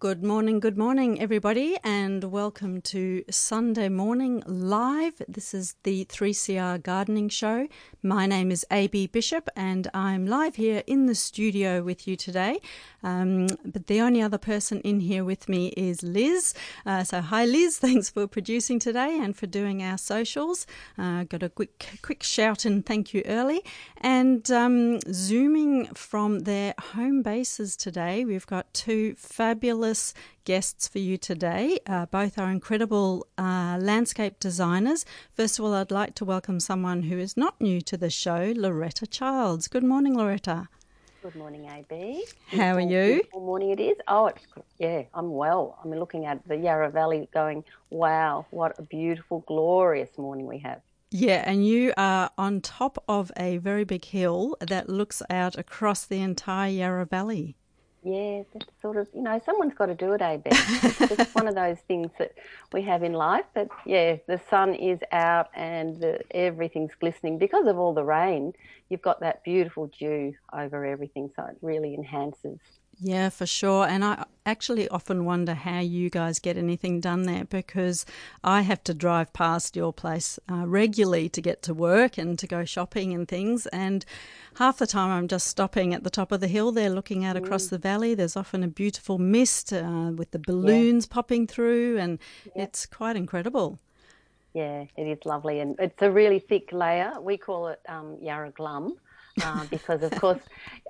Good morning, good morning, everybody, and welcome to Sunday Morning Live. This is the 3CR Gardening Show. My name is AB Bishop, and I'm live here in the studio with you today. Um, but the only other person in here with me is Liz. Uh, so, hi, Liz. Thanks for producing today and for doing our socials. Uh, got a quick, quick shout and thank you early. And um, zooming from their home bases today, we've got two fabulous guests for you today. Uh, both are incredible uh, landscape designers. First of all, I'd like to welcome someone who is not new to the show, Loretta Childs. Good morning, Loretta. Good morning, AB. How are you? Good morning, it is. Oh, it's yeah, I'm well. I'm looking at the Yarra Valley, going, wow, what a beautiful, glorious morning we have. Yeah, and you are on top of a very big hill that looks out across the entire Yarra Valley. Yeah, that's sort of, you know, someone's got to do it, AB. it's just one of those things that we have in life. But yeah, the sun is out and the, everything's glistening because of all the rain. You've got that beautiful dew over everything, so it really enhances yeah, for sure. And I actually often wonder how you guys get anything done there because I have to drive past your place uh, regularly to get to work and to go shopping and things. And half the time I'm just stopping at the top of the hill there looking out across mm. the valley. There's often a beautiful mist uh, with the balloons yeah. popping through, and yeah. it's quite incredible. Yeah, it is lovely. And it's a really thick layer. We call it um, Yarra Glum uh, because of course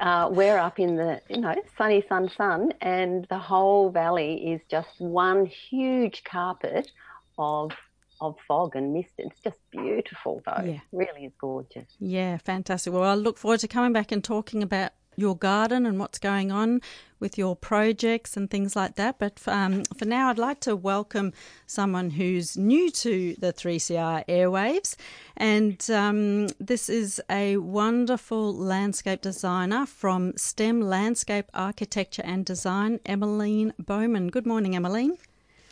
uh, we're up in the you know sunny sun sun and the whole valley is just one huge carpet of of fog and mist. It's just beautiful though. Yeah. really is gorgeous. Yeah, fantastic. Well, I look forward to coming back and talking about your garden and what's going on with your projects and things like that. But um, for now, I'd like to welcome someone who's new to the 3CR airwaves. And um, this is a wonderful landscape designer from STEM Landscape Architecture and Design, Emmeline Bowman. Good morning, Emmeline.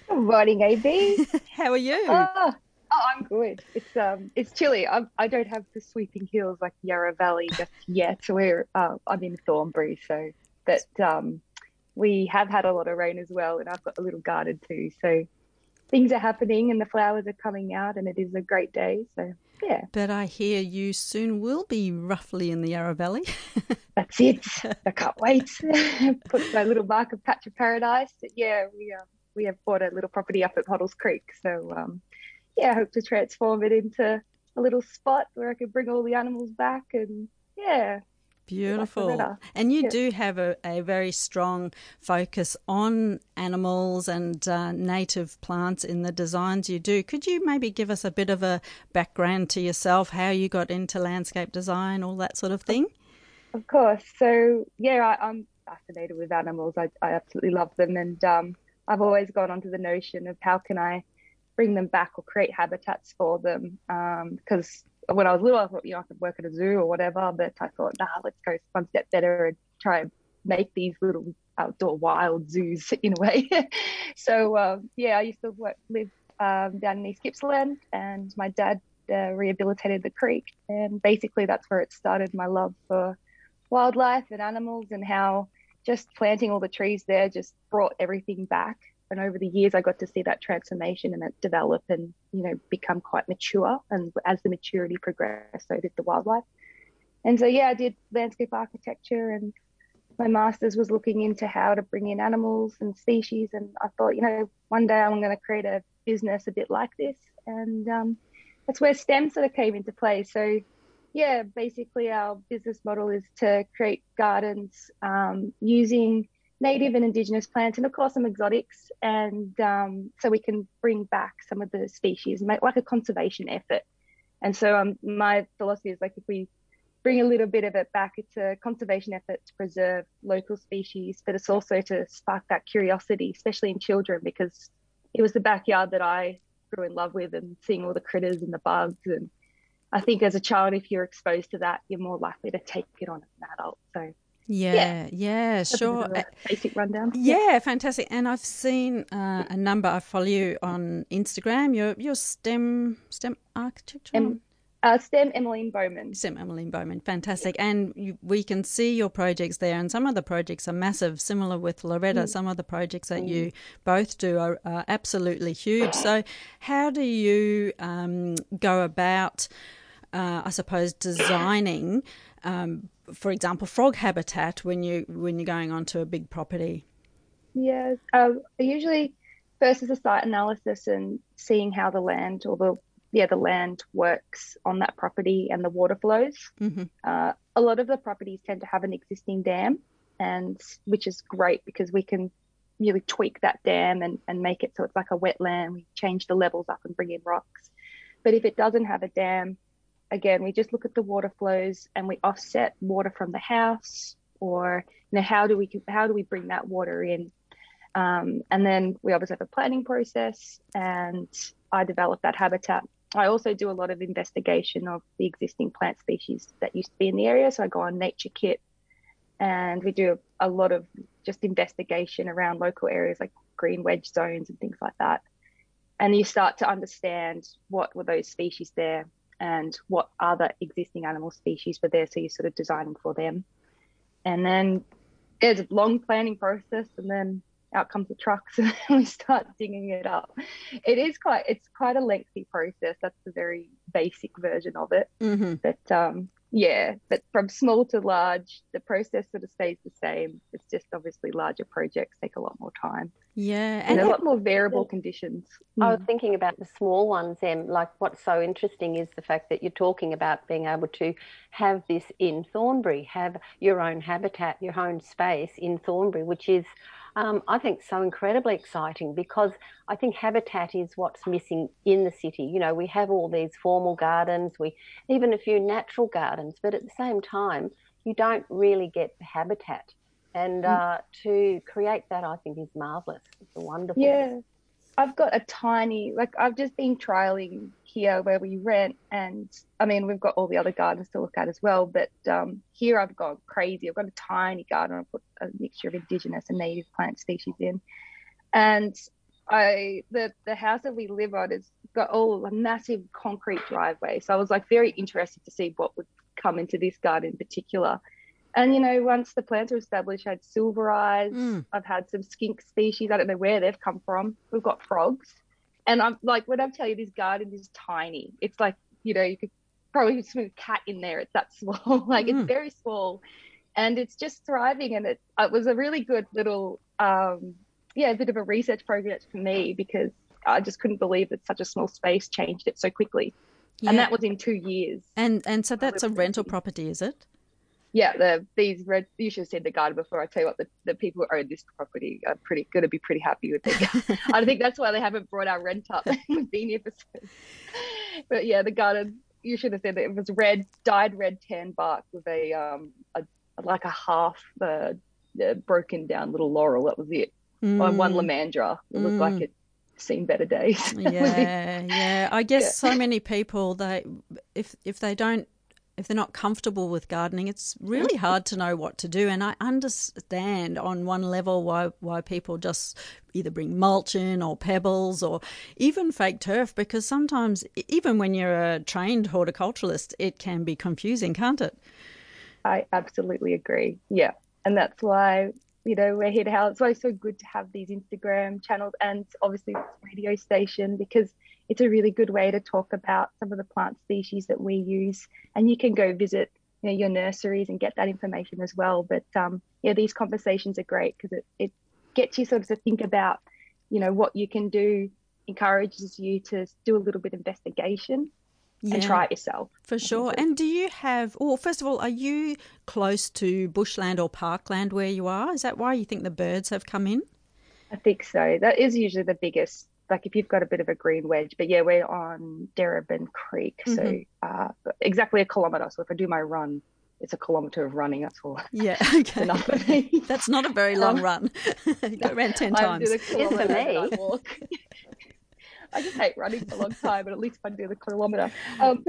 Good morning, AB. How are you? Oh, Oh, I'm good. It's um, it's chilly. I'm, I don't have the sweeping hills like Yarra Valley just yet. We're uh, I'm in Thornbury, so but um, we have had a lot of rain as well, and I've got a little garden too. So things are happening, and the flowers are coming out, and it is a great day. So yeah. But I hear you soon will be roughly in the Yarra Valley. That's it. I can't wait. Put my little mark of patch of paradise. Yeah, we uh, we have bought a little property up at Hoddles Creek, so um, yeah, I hope to transform it into a little spot where I could bring all the animals back and yeah. Beautiful. And you yeah. do have a, a very strong focus on animals and uh, native plants in the designs you do. Could you maybe give us a bit of a background to yourself, how you got into landscape design, all that sort of thing? Of course. So, yeah, I, am fascinated with animals. I, I absolutely love them. And um, I've always gone onto the notion of how can I bring them back or create habitats for them. Because um, when I was little, I thought, you know, I could work at a zoo or whatever, but I thought, nah, let's go one step better and try and make these little outdoor wild zoos in a way. so um, yeah, I used to work, live um, down in East Gippsland, and my dad uh, rehabilitated the creek, and basically that's where it started. My love for wildlife and animals, and how just planting all the trees there just brought everything back and over the years i got to see that transformation and that develop and you know become quite mature. And as the maturity progressed so did the wildlife. And so yeah i did landscape architecture and my master's was looking into how to bring in animals and species. And i thought you know one day i'm going to create a business a bit like this. And um, that's where stem sort of came into play. So yeah basically our business model is to create gardens um, using native and indigenous plants and of course some exotics and um, so we can bring back some of the species make like a conservation effort. And so um, my philosophy is like if we bring a little bit of it back it's a conservation effort to preserve local species but it's also to spark that curiosity especially in children because it was the backyard that i grew in love with and seeing all the critters and the bugs and i think as a child if you're exposed to that you're more likely to take it on as an adult. So yeah, yeah, yeah sure. basic rundown. Yeah, yeah, fantastic. And I've seen uh, a number. I follow you on Instagram. Your your STEM STEM architecture. Uh, STEM Emmeline Bowman. STEM Emmeline Bowman, fantastic. And you, we can see your projects there, and some of the projects are massive, similar with Loretta. Mm. Some of the projects that mm. you both do are, are, absolutely huge. So, how do you um, go about, uh, I suppose, designing, um, for example, frog habitat when you when you're going onto a big property? Yes, uh, usually first is a site analysis and seeing how the land or the yeah the land works on that property and the water flows. Mm-hmm. Uh, a lot of the properties tend to have an existing dam, and which is great because we can really tweak that dam and, and make it so it's like a wetland. We change the levels up and bring in rocks. But if it doesn't have a dam, again, we just look at the water flows and we offset water from the house, or you know, how do we how do we bring that water in? Um, and then we obviously have a planning process, and I develop that habitat I also do a lot of investigation of the existing plant species that used to be in the area. So I go on NatureKit and we do a lot of just investigation around local areas like green wedge zones and things like that. And you start to understand what were those species there and what other existing animal species were there. So you're sort of designing for them. And then there's a long planning process and then out comes the trucks and we start digging it up. It is quite it's quite a lengthy process. That's the very basic version of it. Mm-hmm. But um, yeah, but from small to large, the process sort of stays the same. It's just obviously larger projects take a lot more time. Yeah, and, and a lot more variable yeah. conditions. Hmm. I was thinking about the small ones, Em. Like what's so interesting is the fact that you're talking about being able to have this in Thornbury, have your own habitat, your own space in Thornbury, which is um, I think so incredibly exciting because I think habitat is what's missing in the city. You know, we have all these formal gardens, we even a few natural gardens, but at the same time, you don't really get the habitat. And mm. uh, to create that, I think, is marvelous. It's wonderful. Yeah, I've got a tiny, like, I've just been trialing here where we rent, and I mean, we've got all the other gardens to look at as well. But um, here I've gone crazy. I've got a tiny garden. I've put a mixture of indigenous and native plant species in, and I the the house that we live on has got all a massive concrete driveway. So I was like very interested to see what would come into this garden in particular. And you know, once the plants are established, I had silver eyes. Mm. I've had some skink species. I don't know where they've come from. We've got frogs, and I'm like, when I tell you, this garden is tiny. It's like you know, you could probably swim a cat in there. It's that small. like mm. it's very small, and it's just thriving. And it, it was a really good little, um, yeah, a bit of a research project for me because I just couldn't believe that such a small space changed it so quickly. Yeah. And that was in two years. And and so that's a rental property, is it? Yeah, the these red. You should have said the garden before. I tell you what, the, the people who own this property are pretty going to be pretty happy with it. I think that's why they haven't brought our rent up. We've been here for. But yeah, the garden. You should have said that it was red, dyed red tan bark with a um a like a half uh, uh broken down little laurel. That was it. Mm. One lomandra. It looked mm. like it seen better days. yeah, yeah. I guess yeah. so many people they if if they don't if they're not comfortable with gardening, it's really mm. hard to know what to do. And I understand on one level why why people just either bring mulch in or pebbles or even fake turf because sometimes even when you're a trained horticulturalist, it can be confusing, can't it? I absolutely agree. Yeah, and that's why you know we're here to help. It's why it's so good to have these Instagram channels and obviously this radio station because it's a really good way to talk about some of the plant species that we use. And you can go visit you know, your nurseries and get that information as well. But um, yeah, these conversations are great because it, it gets you sort of to think about, you know, what you can do, encourages you to do a little bit of investigation yeah, and try it yourself. For sure. And do you have, well, first of all, are you close to bushland or parkland where you are? Is that why you think the birds have come in? I think so. That is usually the biggest like if you've got a bit of a green wedge, but yeah, we're on Darebin Creek, so mm-hmm. uh, exactly a kilometre. So if I do my run, it's a kilometre of running. That's all. Yeah, okay. That's not a very long um, run. Go around ten times. It's for me. I walk. I just hate running for a long time, but at least if I do the kilometre. Um,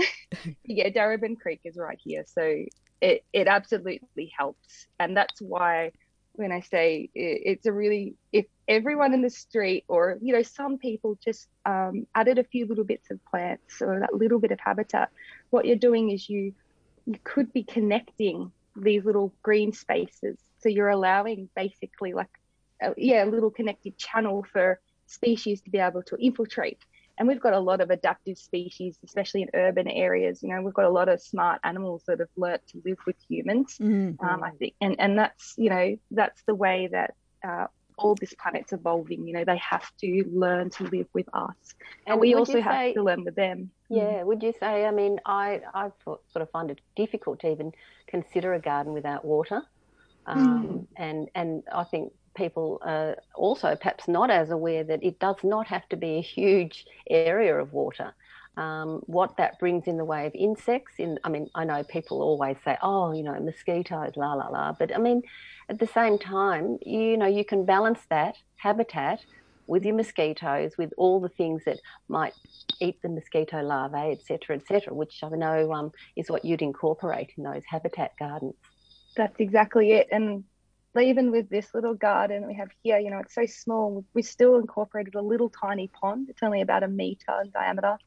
yeah, Darebin Creek is right here, so it it absolutely helps, and that's why when I say it's a really, if everyone in the street or, you know, some people just um, added a few little bits of plants or that little bit of habitat, what you're doing is you, you could be connecting these little green spaces. So you're allowing basically like, a, yeah, a little connected channel for species to be able to infiltrate and we've got a lot of adaptive species, especially in urban areas. You know, we've got a lot of smart animals that have learnt to live with humans. Mm-hmm. Um, I think, and and that's you know that's the way that uh, all this planet's evolving. You know, they have to learn to live with us, and, and we also have to learn with them. Yeah, would you say? I mean, I I sort of find it difficult to even consider a garden without water, um, mm. and and I think people are also perhaps not as aware that it does not have to be a huge area of water. Um, what that brings in the way of insects. In, I mean, I know people always say, "Oh, you know, mosquitoes, la la la," but I mean, at the same time, you know, you can balance that habitat with your mosquitoes, with all the things that might eat the mosquito larvae, etc., etc., which I know um, is what you'd incorporate in those habitat gardens. That's exactly it, and even with this little garden we have here, you know, it's so small. We still incorporated a little tiny pond. It's only about a meter in diameter.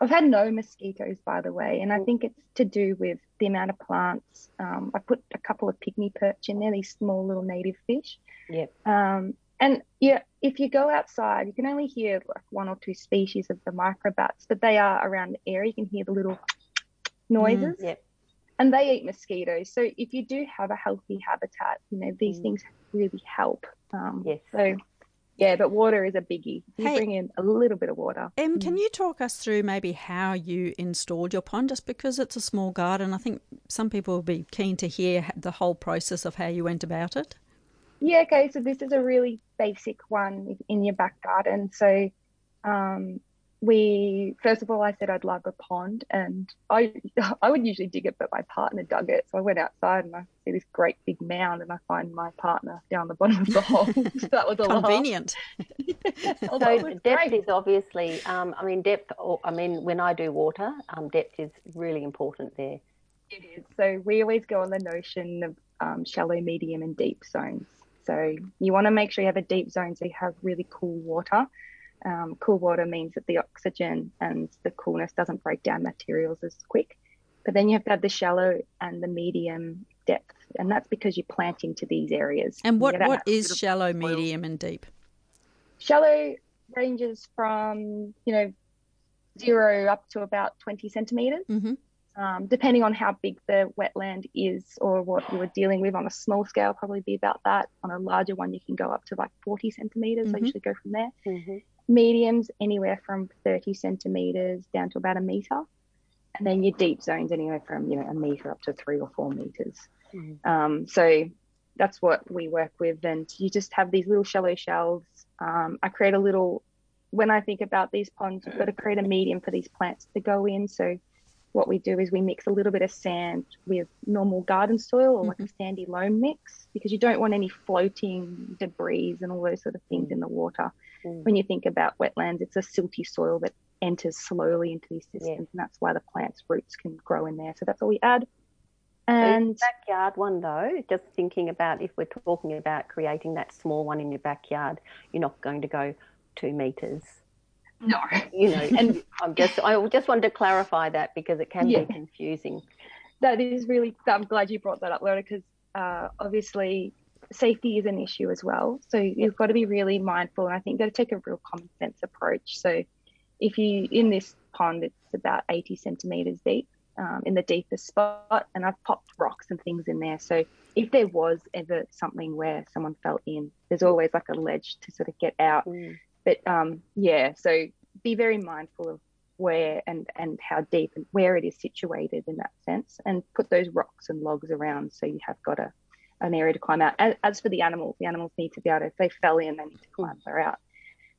I've had no mosquitoes, by the way, and I mm. think it's to do with the amount of plants. Um, I put a couple of pygmy perch in there, these small little native fish. Yeah. Um, and yeah, if you go outside, you can only hear like one or two species of the microbats, but they are around the area. You can hear the little noises. Mm, yeah and they eat mosquitoes. So if you do have a healthy habitat, you know these mm. things really help. Um, yes. So yeah, but water is a biggie. You hey, bring in a little bit of water. Em, can you talk us through maybe how you installed your pond? Just because it's a small garden, I think some people will be keen to hear the whole process of how you went about it. Yeah, okay. So this is a really basic one in your back garden. So um, we first of all I said I'd love a pond and I I would usually dig it but my partner dug it. So I went outside and I see this great big mound and I find my partner down the bottom of the hole. So that was a convenient. So depth great. is obviously um, I mean depth I mean when I do water um, depth is really important there. It is. So we always go on the notion of um, shallow medium and deep zones. So you want to make sure you have a deep zone so you have really cool water um, cool water means that the oxygen and the coolness doesn't break down materials as quick. But then you have to have the shallow and the medium depth, and that's because you're planting to these areas. And what, what is shallow, medium, and deep? Shallow ranges from you know zero up to about 20 centimeters. Mm-hmm. Um, depending on how big the wetland is or what you were dealing with on a small scale, probably be about that. On a larger one, you can go up to like 40 centimeters. Mm-hmm. I usually go from there. Mm-hmm mediums anywhere from 30 centimeters down to about a meter and then your deep zones anywhere from you know a meter up to three or four meters mm-hmm. um, so that's what we work with and you just have these little shallow shelves um, i create a little when i think about these ponds you've got to create a medium for these plants to go in so what we do is we mix a little bit of sand with normal garden soil or mm-hmm. like a mm-hmm. sandy loam mix because you don't want any floating debris and all those sort of things mm. in the water Mm. When you think about wetlands, it's a silty soil that enters slowly into these systems, yeah. and that's why the plant's roots can grow in there. So that's all we add. And so backyard one though, just thinking about if we're talking about creating that small one in your backyard, you're not going to go two meters. No, you know, and I'm just I just wanted to clarify that because it can yeah. be confusing. That is really. I'm glad you brought that up, Laura, because uh, obviously safety is an issue as well. So you've got to be really mindful, and I think got to take a real common sense approach. So if you in this pond, it's about 80 centimeters deep um, in the deepest spot, and I've popped rocks and things in there. So if there was ever something where someone fell in, there's always like a ledge to sort of get out. Mm. But um, yeah, so be very mindful of where and and how deep and where it is situated in that sense, and put those rocks and logs around so you have got a an area to climb out. As, as, for the animals, the animals need to be able to, if they fell in, they need to climb far out.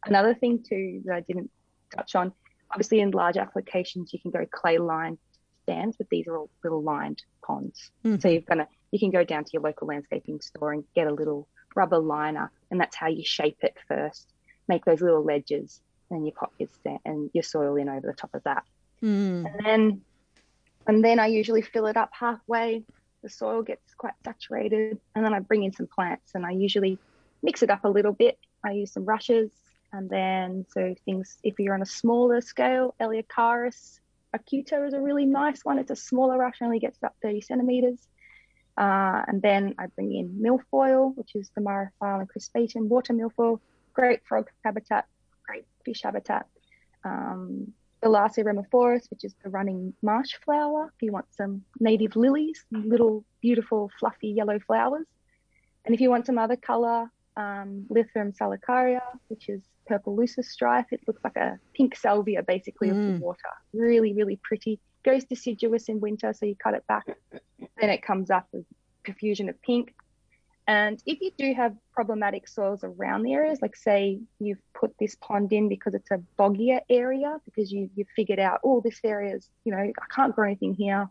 Another thing too that I didn't touch on, obviously in large applications, you can go clay lined stands, but these are all little lined ponds. Mm. So you're gonna, you can go down to your local landscaping store and get a little rubber liner, and that's how you shape it first. Make those little ledges, and you pop your sand and your soil in over the top of that. Mm. And then, and then I usually fill it up halfway the soil gets quite saturated. And then I bring in some plants and I usually mix it up a little bit. I use some rushes and then so things if you're on a smaller scale, Eleocharis acuta is a really nice one. It's a smaller rush, only gets about 30 centimeters. Uh, and then I bring in milfoil, which is the Myriophyllum crispatum water milfoil, great frog habitat, great fish habitat. Um, Villarsia reniformis, which is the running marsh flower. If you want some native lilies, little beautiful fluffy yellow flowers. And if you want some other color, um, Lythrum salicaria, which is purple loosestrife. It looks like a pink salvia basically mm. of the mm. water. Really, really pretty. Goes deciduous in winter, so you cut it back. then it comes up with profusion of pink. And if you do have problematic soils around the areas, like say you've put this pond in because it's a boggier area, because you, you've figured out, oh, this area is, you know, I can't grow anything here,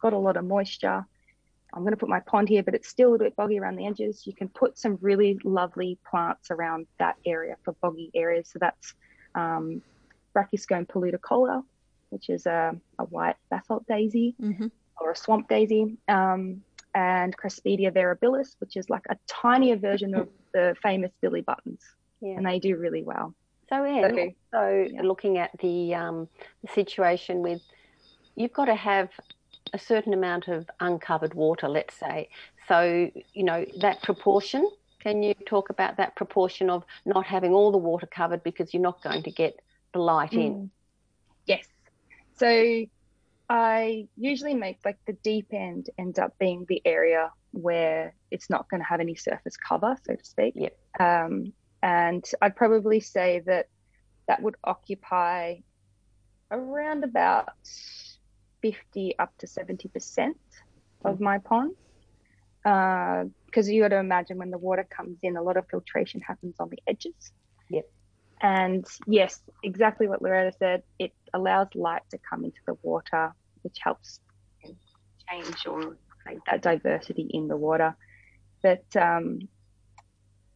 got a lot of moisture. I'm going to put my pond here, but it's still a little bit boggy around the edges. You can put some really lovely plants around that area for boggy areas. So that's um, Brachyscome paludicola, which is a, a white basalt daisy mm-hmm. or a swamp daisy. Um, and Craspedia variabilis, which is like a tinier version of the famous Billy Buttons. Yeah. And they do really well. So, Anne, so, so yeah. looking at the, um, the situation with, you've got to have a certain amount of uncovered water, let's say. So, you know, that proportion, can you talk about that proportion of not having all the water covered because you're not going to get the light mm. in? Yes. So I usually make like the deep end end up being the area where it's not going to have any surface cover, so to speak. Yep. Um, and I'd probably say that that would occupy around about 50 up to 70% of my pond. Because uh, you got to imagine when the water comes in, a lot of filtration happens on the edges. Yep. And yes, exactly what Loretta said. It allows light to come into the water, which helps change or like that diversity in the water. But um,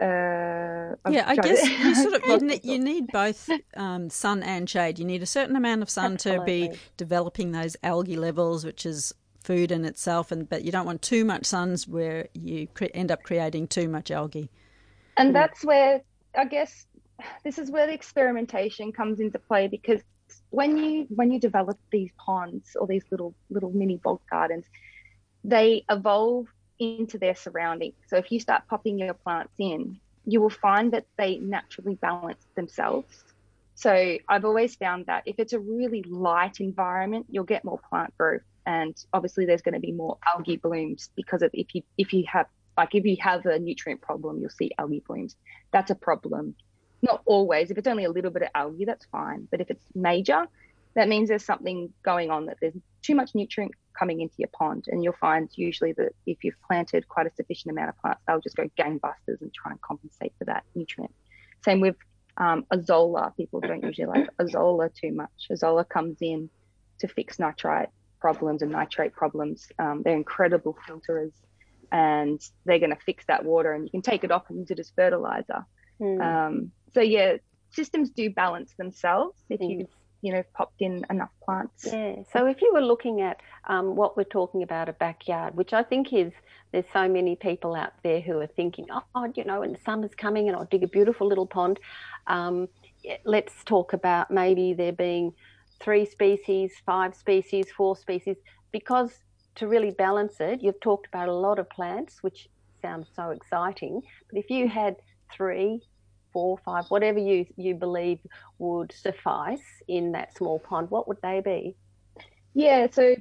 uh, yeah, I guess you sort of you need, you need both um, sun and shade. You need a certain amount of sun Absolutely. to be developing those algae levels, which is food in itself, and but you don't want too much suns where you cre- end up creating too much algae. And that's where I guess this is where the experimentation comes into play because when you when you develop these ponds or these little little mini bog gardens, they evolve into their surrounding. So if you start popping your plants in, you will find that they naturally balance themselves. So I've always found that if it's a really light environment, you'll get more plant growth, and obviously there's going to be more algae blooms because of if you if you have like if you have a nutrient problem, you'll see algae blooms. That's a problem. Not always. If it's only a little bit of algae, that's fine. But if it's major, that means there's something going on that there's too much nutrient coming into your pond. And you'll find usually that if you've planted quite a sufficient amount of plants, they'll just go gangbusters and try and compensate for that nutrient. Same with um, azolla. People don't usually like azolla too much. Azolla comes in to fix nitrite problems and nitrate problems. Um, they're incredible filterers and they're going to fix that water and you can take it off and use it as fertilizer. Mm. Um, so, yeah, systems do balance themselves if mm. you you know popped in enough plants. Yeah. So if you were looking at um, what we're talking about a backyard, which I think is there's so many people out there who are thinking, oh, you know, and the summer's coming and I'll dig a beautiful little pond. Um, let's talk about maybe there being three species, five species, four species, because to really balance it, you've talked about a lot of plants, which sounds so exciting. But if you had three, four, five, whatever you you believe would suffice in that small pond, what would they be? Yeah, so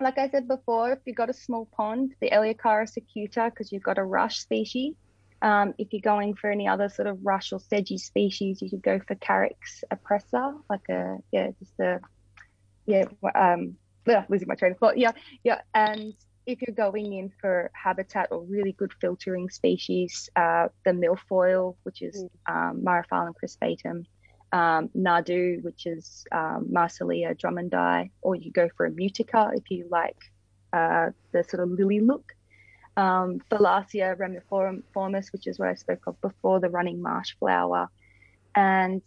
like I said before, if you've got a small pond, the Eleocharis acuta, because you've got a rush species. Um, if you're going for any other sort of rush or sedgy species, you could go for Carex appressa, like a yeah, just a yeah, um, losing my train of thought. Yeah, yeah, and if you're going in for habitat or really good filtering species, uh, the milfoil, which is mm. um, crispatum, um, Nardoo, which is um, Marsilea drummondii, or you go for a mutica if you like uh, the sort of lily look. Um, Villarsia reniformis, which is what I spoke of before, the running marsh flower. And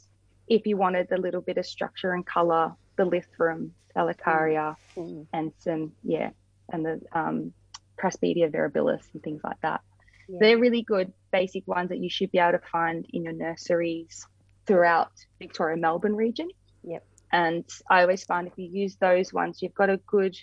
if you wanted a little bit of structure and color, the Lythrum, Salicaria, mm. and some, yeah, and the um, Craspedia variabilis and things like that. Yeah. They're really good basic ones that you should be able to find in your nurseries throughout Victoria Melbourne region. Yep. And I always find if you use those ones, you've got a good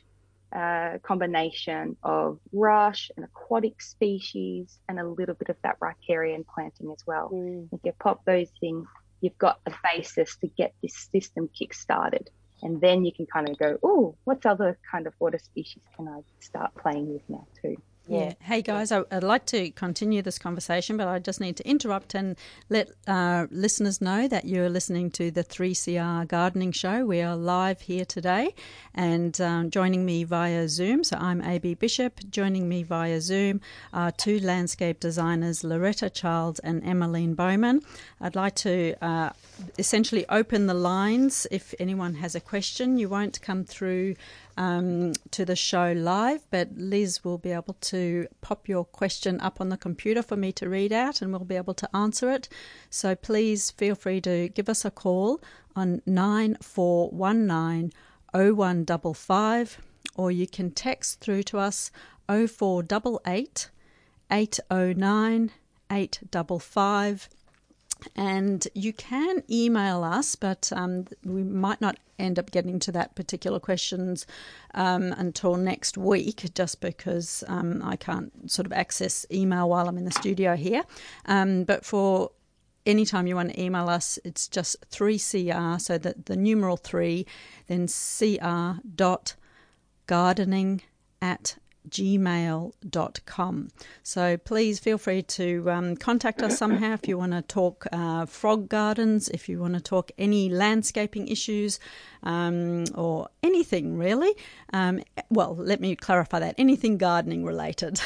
uh, combination of rush and aquatic species and a little bit of that riparian planting as well. Mm. If you pop those things, you've got a basis to get this system kick started. And then you can kind of go, oh, what's other kind of water species can I start playing with now too? Yeah. Hey guys, I, would like to continue this conversation, but I just need to interrupt and let uh, listeners know that you're listening to the 3CR Gardening Show. We are live here today, and um, joining me via Zoom. So I'm AB Bishop. Joining me via Zoom are two landscape designers, Loretta Childs and Emmeline Bowman. I'd like to uh, essentially open the lines. If anyone has a question, you won't come through um, to the show live, but Liz will be able to pop your question up on the computer for me to read out and we'll be able to answer it. So please feel free to give us a call on 9419 0155 or you can text through to us 0488 809 855 and you can email us, but um, we might not end up getting to that particular questions um, until next week, just because um, I can't sort of access email while I'm in the studio here. Um, but for anytime you want to email us, it's just 3CR, so that the numeral 3, then CR dot gardening at gmail.com. So please feel free to um, contact us somehow if you want to talk uh, frog gardens, if you want to talk any landscaping issues, um, or anything really. Um, well, let me clarify that anything gardening related.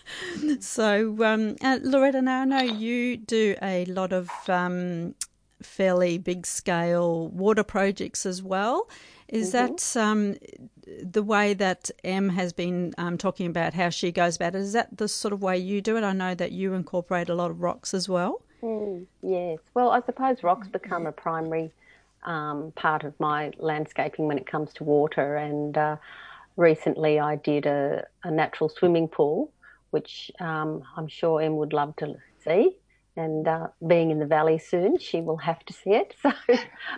so, um, uh, Loretta, now I know you do a lot of um, fairly big scale water projects as well. Is mm-hmm. that um, the way that Em has been um, talking about how she goes about it? Is that the sort of way you do it? I know that you incorporate a lot of rocks as well. Mm, yes. Well, I suppose rocks become a primary um, part of my landscaping when it comes to water. And uh, recently I did a, a, natural swimming pool, which um, I'm sure Em would love to see and uh, being in the valley soon, she will have to see it. So,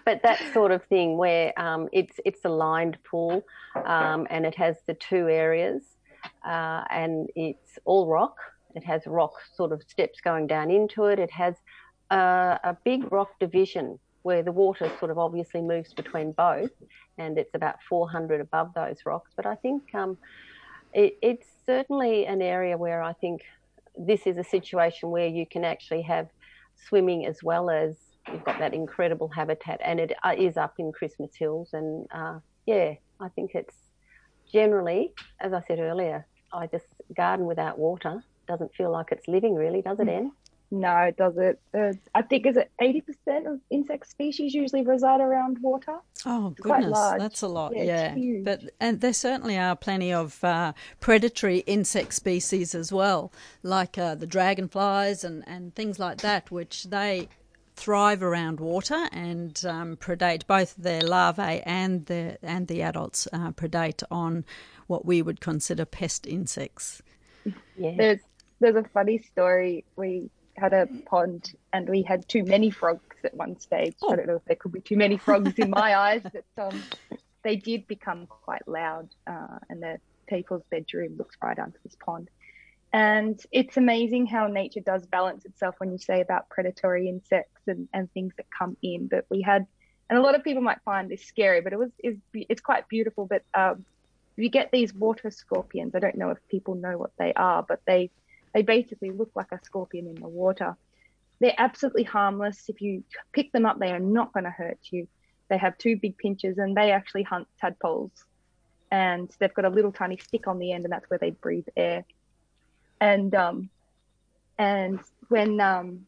but that sort of thing where um, it's it's a lined pool, um, and it has the two areas, uh, and it's all rock. It has rock sort of steps going down into it. It has uh, a big rock division where the water sort of obviously moves between both, and it's about 400 above those rocks. But I think um, it, it's certainly an area where I think this is a situation where you can actually have swimming as well as you've got that incredible habitat, and it uh, up in Christmas Hills. And uh, yeah, I think it's generally, as I said earlier, I just garden without water doesn't feel like it's living, really, does it, Anne? No, it doesn't. Uh, I think is it eighty percent of insect species usually reside around water. Oh goodness, that's a lot. Yeah, yeah. but and there certainly are plenty of uh, predatory insect species as well, like uh, the dragonflies and and things like that, which they thrive around water and um, predate both their larvae and the and the adults uh, predate on what we would consider pest insects. Yeah. There's there's a funny story. We had a pond and we had too many frogs at one stage. Oh. I don't know if there could be too many frogs in my eyes, but um, they did become quite loud. Uh, and the people's bedroom looks right onto this pond. And it's amazing how nature does balance itself when you say about predatory insects and, and things that come in. But we had, and a lot of people might find this scary, but it was it's, it's quite beautiful. But um, you get these water scorpions. I don't know if people know what they are, but they they basically look like a scorpion in the water. They're absolutely harmless. If you pick them up, they are not going to hurt you. They have two big pinchers and they actually hunt tadpoles. And they've got a little tiny stick on the end, and that's where they breathe air. And um, and when um,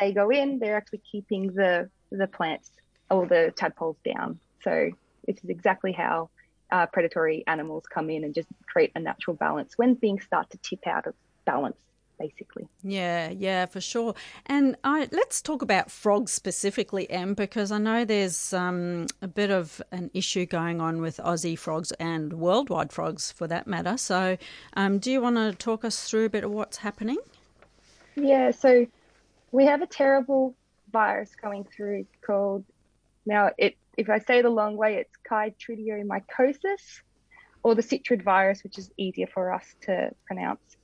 they go in, they're actually keeping the the plants or the tadpoles down. So this is exactly how uh, predatory animals come in and just create a natural balance when things start to tip out of balance. basically. Yeah, yeah, for sure. And I, let's talk about frogs specifically, Em, because I know there's um, a bit of an issue going on with Aussie frogs and worldwide frogs for that matter. So, um, do you want to talk us through a bit of what's happening? Yeah, so we have a terrible virus going through called now it if I say the long way, it's chytridiomycosis or the chytrid virus, which is easier for us to pronounce.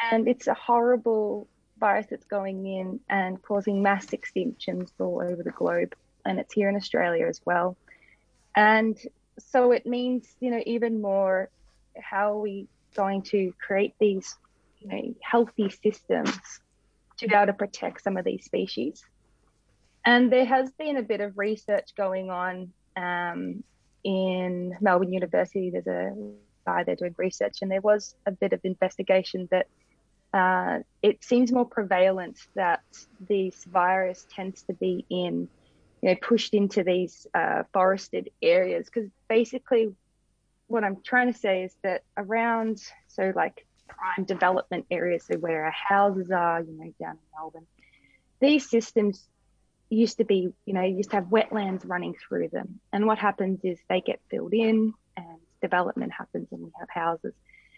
And it's a horrible virus that's going in and causing mass extinctions all over the globe. And it's here in Australia as well. And so it means, you know, even more how are we going to create these, you know, healthy systems to be able to protect some of these species. And there has been a bit of research going on um, in Melbourne University. There's a guy there doing research, and there was a bit of investigation that uh, it seems more prevalent that this virus tends to be in, you know, pushed into these uh, forested areas. Because basically, what I'm trying to say is that around, so like prime development areas, so where our houses are, you know, down in Melbourne, these systems used to be, you know, used to have wetlands running through them. And what happens is they get filled in and development happens and we have houses.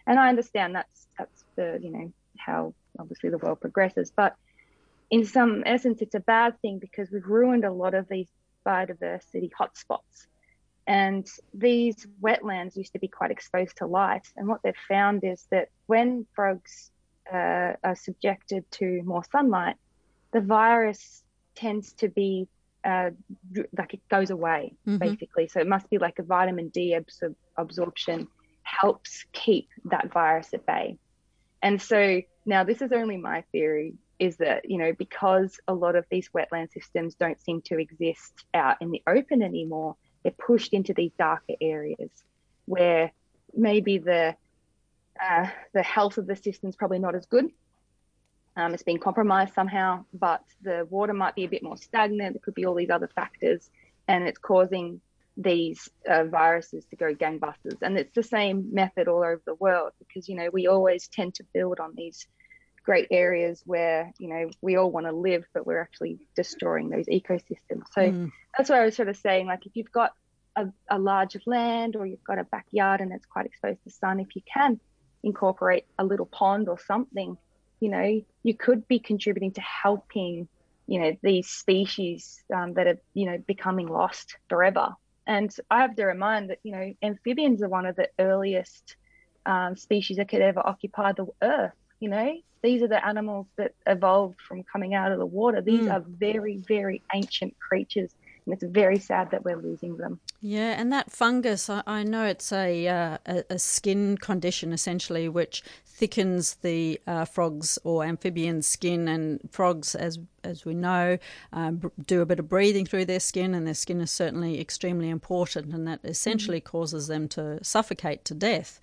And I understand that's that's the, you know, how obviously the world progresses. But in some essence it's a bad thing because we've ruined a lot of these biodiversity hotspots. And these wetlands used to be quite exposed to light. And what they've found is that when frogs uh, are subjected to more sunlight, the virus tends to be uh, like it goes away mm-hmm. basically. So it must be like a vitamin D absor- absorption helps keep that virus at bay. And so now this is only my theory is that you know because a lot of these wetland systems don't seem to exist out in the open anymore, they're pushed into these darker areas where maybe the uh, the health of the system is probably not as good um, it's been compromised somehow, but the water might be a bit more stagnant. There could be all these other factors, and it's causing these uh, viruses to go gangbusters. And it's the same method all over the world because, you know, we always tend to build on these great areas where, you know, we all want to live, but we're actually destroying those ecosystems. So mm. that's what I was sort of saying. Like, if you've got a, a large land or you've got a backyard and it's quite exposed to sun, if you can incorporate a little pond or something you know, you could be contributing to helping, you know, these species um, that are, you know, becoming lost forever. And I have to remind that, you know, amphibians are one of the earliest um, species that could ever occupy the earth. You know, these are the animals that evolved from coming out of the water. These mm. are very, very ancient creatures it's very sad that we're losing them. Yeah, and that fungus, I, I know it's a, uh, a, skin condition essentially, which thickens the uh, frog's or amphibian skin. And frogs, as as we know, um, do a bit of breathing through their skin, and their skin is certainly extremely important, and that essentially mm-hmm. causes them to suffocate to death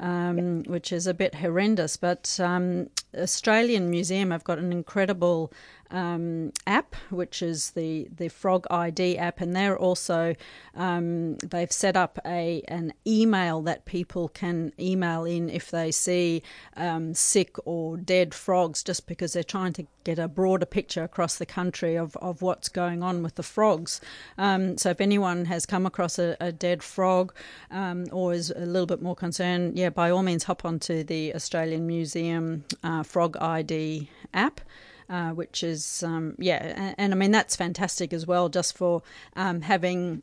um, which is a bit horrendous. But um, Australian Museum have got an incredible um, app, which is the the Frog ID app, and they're also um, they've set up a an email that people can email in if they see um, sick or dead frogs, just because they're trying to get a broader picture across the country of, of what's going on with the frogs. Um, so if anyone has come across a, a dead frog um, or is a little bit more concerned, yeah, by all means hop onto the Australian Museum uh, Frog ID app. Uh, which is um, yeah, and, and, I mean that's fantastic as well, just for um, having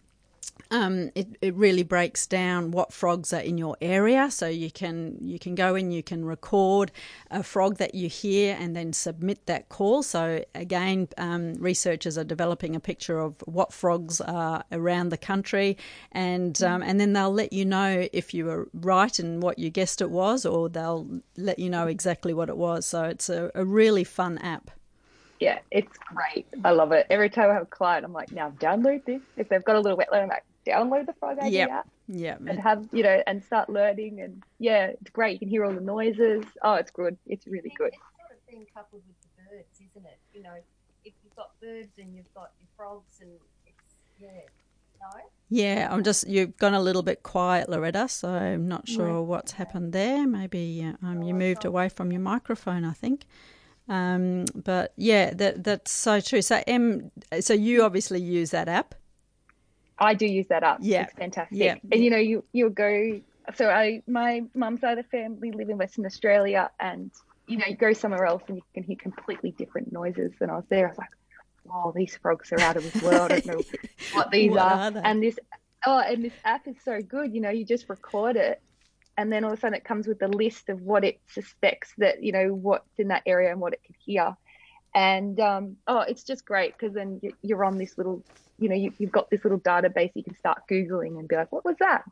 um, it, it really breaks down what frogs are in your area, so you can you can go in, you can record a frog that you hear, and then submit that call. So again, um, researchers are developing a picture of what frogs are around the country, and um, and then they'll let you know if you were right in what you guessed it was, or they'll let you know exactly what it was. So it's a, a really fun app yeah, it's great. I love it. Every time I have a client, I'm like, now download this. If they've got a little wetland, I'm like, download the Frog ID yep. app. Yeah. And have, you know, and start learning. And yeah, it's great. You can hear all the noises. Oh, it's good. It's really good. It's sort of thing coupled with the birds, isn't it? You know, if you've got birds and you've got your frogs and it's, yeah. Yeah, I'm just you've gone a little bit quiet, Loretta. So I'm not sure Right. what's happened there. Maybe uh, um, you moved away from your microphone, I think. Um, but yeah, that that's so true. So Em, so you obviously use that app. I do use that app. Yeah. It's fantastic. Yeah. And you know, you you'll go so I my mum's side of the family live in Western Australia and you know, you go somewhere else and you can hear completely different noises. And I was there, I was like, Oh, these frogs are out of this world. I don't know what these What are. are? And this oh, and this app is so good, you know, you just record it and then all of a sudden it comes with a list of what it suspects that, you know, what's in that area and what it could hear. And um, oh, it's just great because then you- you're on this little, you know, you, you've got this little database you can start Googling and be like, what was that?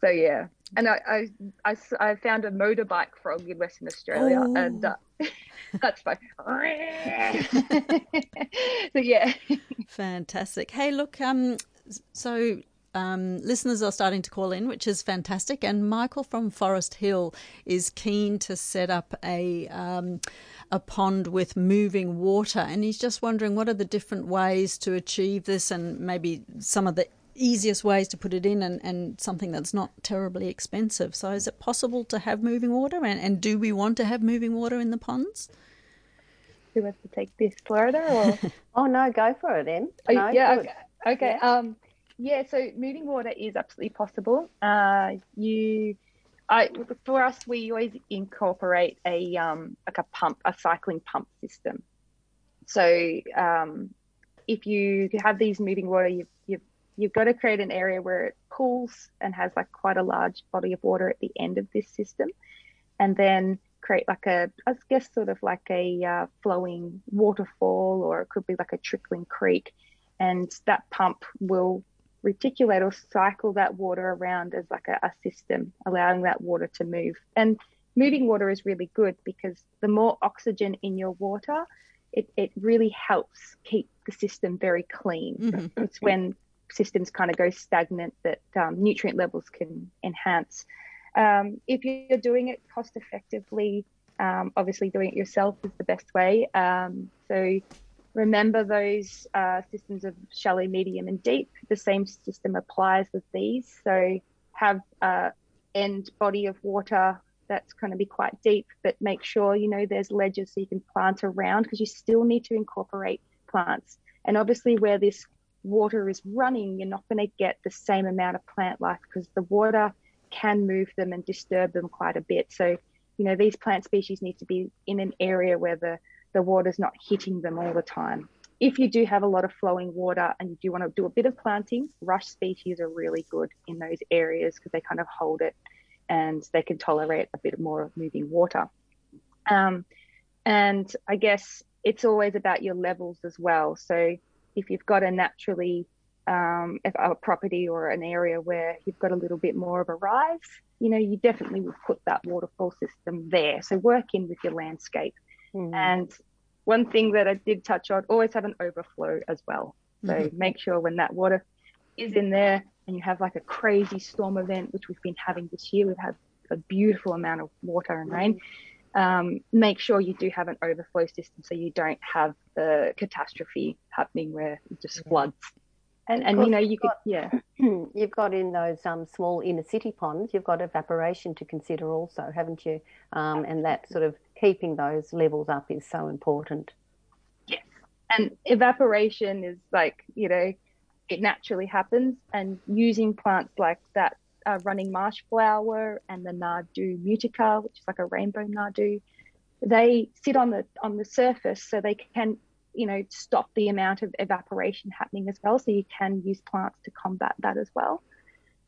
So yeah. And I I found a motorbike frog in Western Australia Oh. and uh, that's fine. so yeah. Fantastic. Hey, look, um, so um, listeners are starting to call in, which is fantastic. And Michael from Forest Hill is keen to set up a um, a pond with moving water, and he's just wondering what are the different ways to achieve this, and maybe some of the easiest ways to put it in, and, and something that's not terribly expensive. So, is it possible to have moving water, and, and do we want to have moving water in the ponds? Who wants to take this, Florida or? Oh no, go for it, Em. Oh, No, yeah, okay. okay. Yeah. Um, yeah, so moving water is absolutely possible. Uh, you, I, for us, we always incorporate a um, like a pump, a cycling pump system. So um, if you have these moving water, you've, you've you've got to create an area where it pools and has like quite a large body of water at the end of this system, and then create like a, I guess, sort of like a uh, flowing waterfall, or it could be like a trickling creek, and that pump will reticulate or cycle that water around as like a, a system, allowing that water to move. And moving water is really good because the more oxygen in your water, it, it really helps keep the system very clean. Mhm. It's when systems kind of go stagnant that um, nutrient levels can enhance. Um, if you're doing it cost effectively, um, obviously doing it yourself is the best way. Um, so remember those uh, systems of shallow, medium, and deep. The same system applies with these. So have a end body of water that's going to be quite deep, but make sure you know there's ledges so you can plant around because you still need to incorporate plants. And obviously, where this water is running, you're not going to get the same amount of plant life because the water can move them and disturb them quite a bit. So, you know, these plant species need to be in an area where the, the water's not hitting them all the time. If you do have a lot of flowing water and you do want to do a bit of planting, rush species are really good in those areas because they kind of hold it and they can tolerate a bit more of moving water. Um, and I guess it's always about your levels as well. So if you've got a naturally um, a property or an area where you've got a little bit more of a rise, you know, you definitely would put that waterfall system there. So work in with your landscape. Mm. And one thing that I did touch on, always have an overflow as well. So Mhm. make sure when that water is in there and you have like a crazy storm event, which we've been having this year, we've had a beautiful amount of water and rain. Um, make sure you do have an overflow system so you don't have the catastrophe happening where it just floods. And, and you know, you could, yeah. you've got in those um, small inner city ponds, you've got evaporation to consider also, haven't you? Um, and that sort of keeping those levels up is so important. Yes. And evaporation is like, you know, it naturally happens. And using plants like that uh, running marsh flower and the Nardoo mutica, which is like a rainbow Nardoo, they sit on the on the surface so they can, you know, stop the amount of evaporation happening as well. So you can use plants to combat that as well.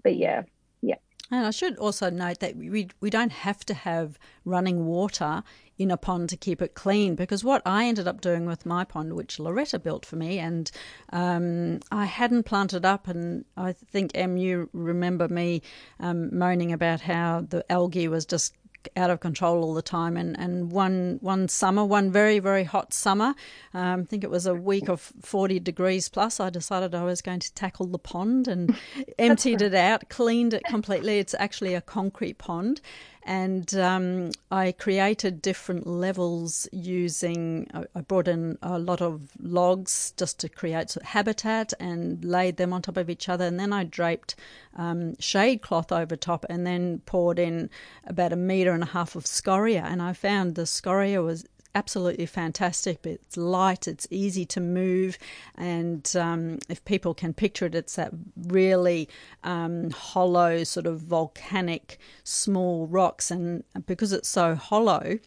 But yeah, yeah, And I should also note that we we don't have to have running water in a pond to keep it clean because what I ended up doing with my pond, which Loretta built for me, and um, I hadn't planted up, and I think Em, you remember me um, moaning about how the algae was just out of control all the time. And, and one one summer, one very very hot summer, um, I think it was a week of forty degrees plus. I decided I was going to tackle the pond and emptied it out, cleaned it completely. It's actually a concrete pond. And um, I created different levels using. I brought in a lot of logs just to create habitat and laid them on top of each other, and then I draped um, shade cloth over top, and then poured in about a meter and a half of scoria, and I found the scoria was absolutely fantastic. It's light, it's easy to move, and um, if people can picture it, it's that really um, hollow, sort of volcanic, small rocks, and because it's so hollow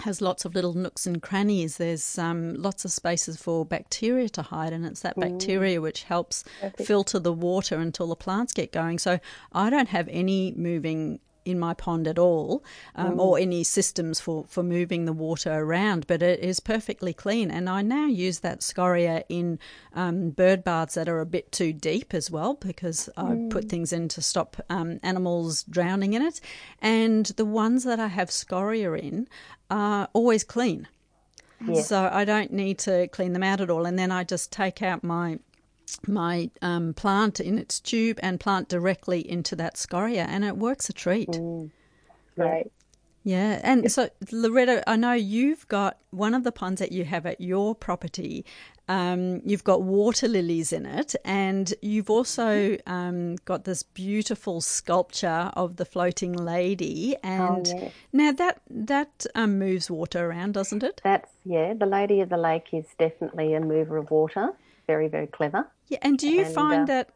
has lots of little nooks and crannies. There's um, lots of spaces for bacteria to hide, and it's that mm. bacteria which helps Perfect. filter the water until the plants get going. So I don't have any moving in my pond at all, um, mm. or any systems for, for moving the water around, but it is perfectly clean. And I now use that scoria in um, bird baths that are a bit too deep as well, because mm. I put things in to stop um, animals drowning in it. And the ones that I have scoria in are always clean. So I don't need to clean them out at all. And then I just take out my my um, plant in its tube and plant directly into that scoria, and it works a treat. Mm. Right. Yeah, and so Loretta, I know you've got one of the ponds that you have at your property. Um, you've got water lilies in it, and you've also um, got this beautiful sculpture of the floating lady. And oh, now that that um, moves water around, doesn't it? That's yeah. The lady of the lake is definitely a mover of water. Very very clever. Yeah, and do you and, find uh, that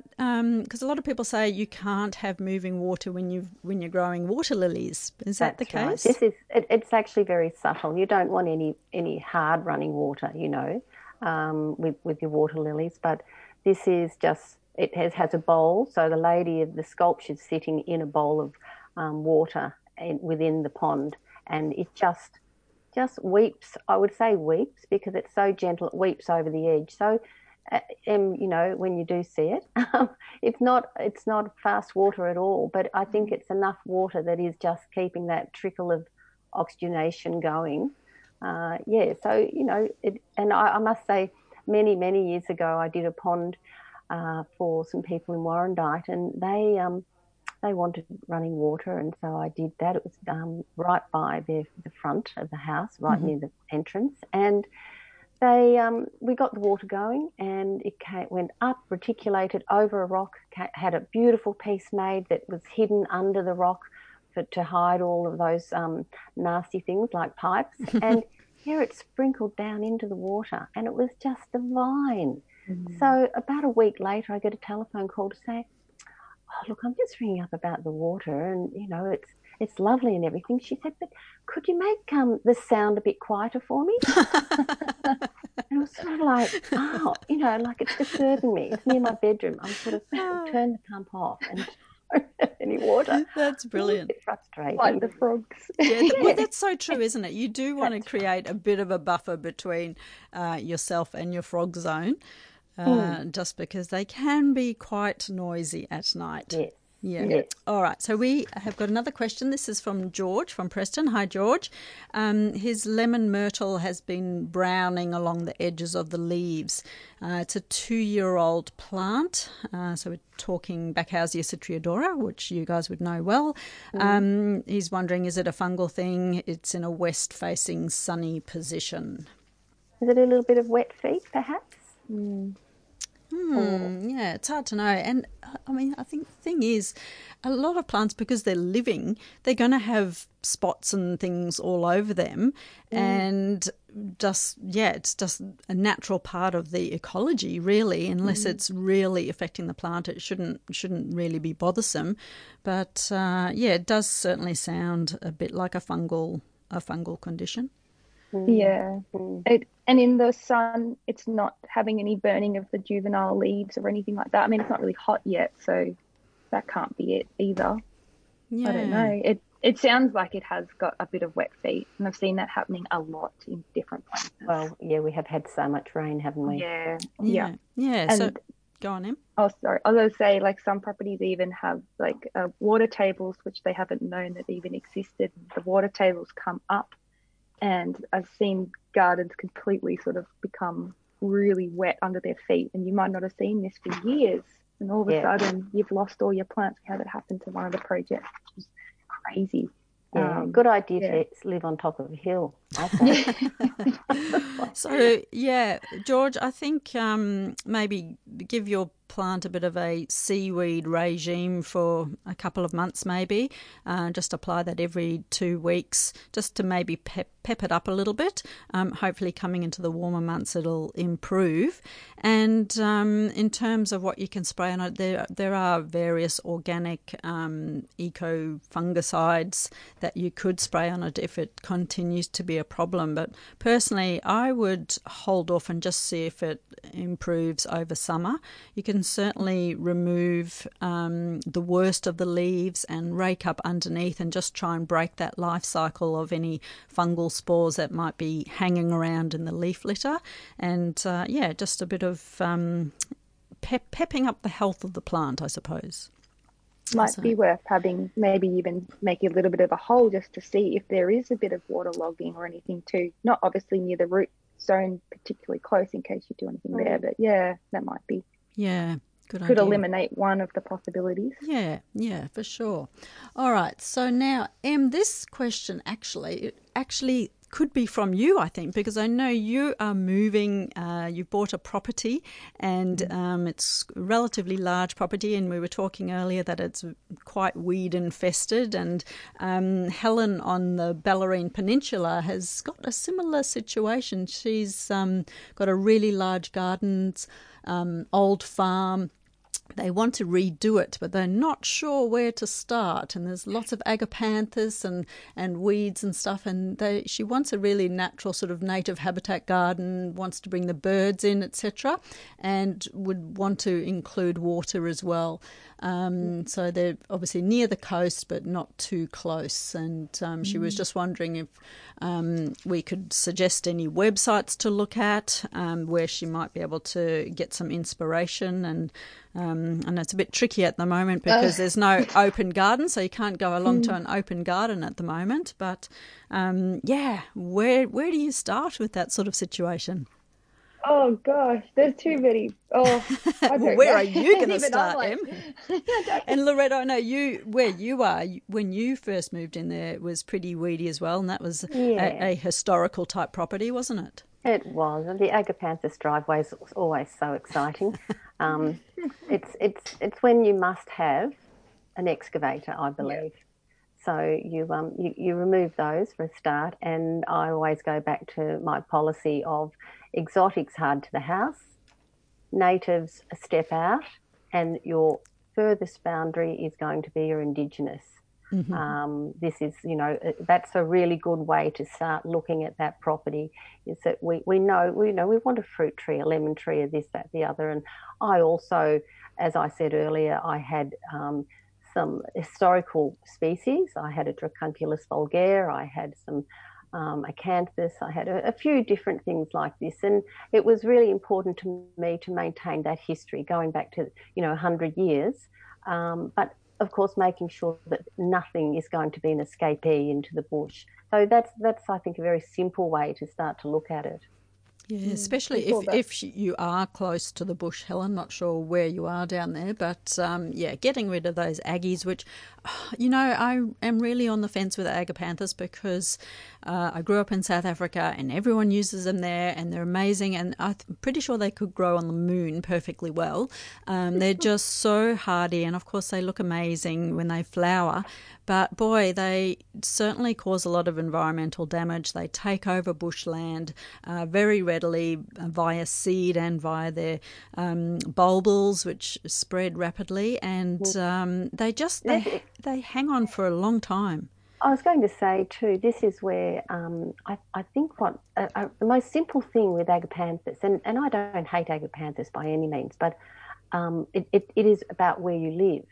because um, a lot of people say you can't have moving water when you when you're growing water lilies? Is that the case? Right. This is it, it's actually very subtle. You don't want any any hard running water, you know, um, with with your water lilies. But this is just it has has a bowl. So the lady of the sculpture is sitting in a bowl of um, water in, within the pond, and it just just weeps. I would say weeps because it's so gentle. It weeps over the edge. So and you know when you do see it it's not it's not fast water at all but i think it's enough water that is just keeping that trickle of oxygenation going. Uh, yeah so you know it, and I, I, must say many many years ago i did a pond uh, for some people in warrandyte and they um, they wanted running water and so i did that. It was um, right by the, the front of the house right mm-hmm. near the entrance and they um, we got the water going and it came, went up, reticulated over a rock, had a beautiful piece made that was hidden under the rock for, to hide all of those um, nasty things like pipes. and here it sprinkled down into the water and it was just divine. Mm-hmm. So about a week later, I get a telephone call to say, "Oh, look, I'm just ringing up about the water, and you know, it's it's lovely and everything. She said, but could you make um, the sound a bit quieter for me? and it was sort of like, oh, you know, like it's disturbing me. It's near my bedroom. I'm sort of oh. turn the pump off and any water. That's brilliant. frustrating. Like the frogs. Yeah, well, that's so true, isn't it? You do want to create a bit of a buffer between uh, yourself and your frog zone, uh, mm. just because they can be quite noisy at night. Yes. Yeah. Yes. All right. So we have got another question. This is from George from Preston. Hi, George. Um, his lemon myrtle has been browning along the edges of the leaves. Uh, it's a two-year-old plant. Uh, so we're talking Backhousia citriodora, which you guys would know well. Mm. Um, he's wondering, is it a fungal thing? It's in a west-facing sunny position. Is it a little bit of wet feet, perhaps? Mm. Hmm, yeah, it's hard to know. And uh, I mean, I think the thing is, a lot of plants, because they're living, they're going to have spots and things all over them. Mm. And just, yeah, it's just a natural part of the ecology, really. Unless mm. it's really affecting the plant, it shouldn't shouldn't really be bothersome. But uh, yeah, it does certainly sound a bit like a fungal a fungal condition. Mm. Yeah. Mm. It, and in the sun, it's not having any burning of the juvenile leaves or anything like that. I mean, it's not really hot yet, so that can't be it either. Yeah. I don't know. It it sounds like it has got a bit of wet feet, and I've seen that happening a lot in different places. Well, yeah, we have had so much rain, haven't we? Yeah. Yeah. Yeah. And, so go on, Em. Oh, sorry. I was going to say, like, some properties even have, like, uh, water tables, which they haven't known that even existed. The water tables come up and I've seen gardens completely sort of become really wet under their feet, and you might not have seen this for years, and all of a yeah. sudden you've lost all your plants. We had it happen to one of the projects, which is crazy. Yeah, um, good idea yeah. to live on top of a hill. so yeah, George, I think um, maybe give your plant a bit of a seaweed regime for a couple of months, maybe. Uh, just apply that every two weeks, just to maybe pep, pep it up a little bit. Um, hopefully, coming into the warmer months, it'll improve. And um, in terms of what you can spray on it, there there are various organic um, eco fungicides that you could spray on it if it continues to be a problem. But personally, I would hold off and just see if it improves over summer. You can certainly remove um, the worst of the leaves and rake up underneath and just try and break that life cycle of any fungal spores that might be hanging around in the leaf litter. And uh, yeah, just a bit of um, pep- pepping up the health of the plant, I suppose might so. be worth having maybe even make a little bit of a hole just to see if there is a bit of water logging or anything too. Not obviously near the root zone particularly close in case you do anything there, but yeah, that might be. Yeah. Good could idea. eliminate one of the possibilities. Yeah, yeah, for sure. All right. So now, Em, this question actually actually could be from you, I think, because I know you are moving. Uh, you've bought a property, and mm-hmm. um, it's a relatively large property. And we were talking earlier that it's quite weed infested. And um, Helen on the Bellarine Peninsula has got a similar situation. She's um, got a really large gardens, um, old farm they want to redo it, but they're not sure where to start. And there's lots of agapanthus and, and weeds and stuff. And they, she wants a really natural sort of native habitat garden, wants to bring the birds in, etc., and would want to include water as well. Um, so they're obviously near the coast, but not too close. And um, she was mm. just wondering if um, we could suggest any websites to look at um, where she might be able to get some inspiration. And um, and it's a bit tricky at the moment because there's no open garden, so you can't go along mm. to an open garden at the moment. But um, yeah, where where do you start with that sort of situation? Oh gosh, there's too many. Oh, where know. are you going to start, like... Em? and Loretta, I know you where you are when you first moved in there it was pretty weedy as well, and that was yeah. a, a, historical type property, wasn't it? It was. The Agapanthus driveway is always so exciting. um, it's it's it's when you must have an excavator, I believe. So you um you, you remove those for a start, and I always go back to my policy of exotics hard to the house, natives a step out, and your furthest boundary is going to be your indigenous. Mm-hmm. Um, this is, you know, uh, that's a really good way to start looking at that property. Is that we, we know we know we want a fruit tree, a lemon tree, or this, that, the other. And I also, as I said earlier, I had um, some historical species. I had a Dracunculus vulgare. I had some um, acanthus. I had a, a, few different things like this, and it was really important to me to maintain that history going back to you know 100 years. Um, but of course, making sure that nothing is going to be an escapee into the bush. So that's that's I think a very simple way to start to look at it. Yeah, mm, especially if, if you are close to the bush, Helen. Not sure where you are down there, but um, yeah, getting rid of those aggies, which, you know, I am really on the fence with agapanthus because uh, I grew up in South Africa and everyone uses them there and they're amazing. And I'm pretty sure they could grow on the moon perfectly well. Um, they're just so hardy, and of course, they look amazing when they flower. But boy, they certainly cause a lot of environmental damage. They take over bushland uh, very readily uh, via seed and via their um, bulbils, which spread rapidly, and um, they just they, they hang on for a long time. I was going to say too. This is where um, I, I, think what uh, uh, the most simple thing with agapanthus, and, and I don't hate agapanthus by any means, but um, it, it, it is about where you live.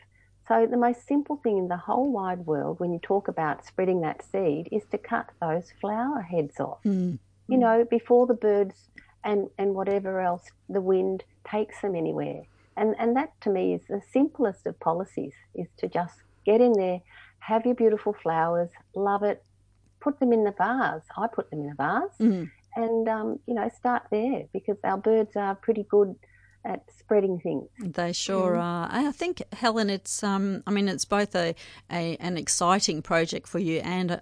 So, the most simple thing in the whole wide world when you talk about spreading that seed is to cut those flower heads off. Mm. You know, before the birds and, and whatever else, the wind takes them anywhere. And, and that to me is the simplest of policies is to just get in there, have your beautiful flowers, love it, put them in the vase. I put them in a vase mm. and, um, you know, start there because our birds are pretty good at spreading things. They sure mm. are. I think Helen, it's um, I mean, it's both a, a an exciting project for you and a,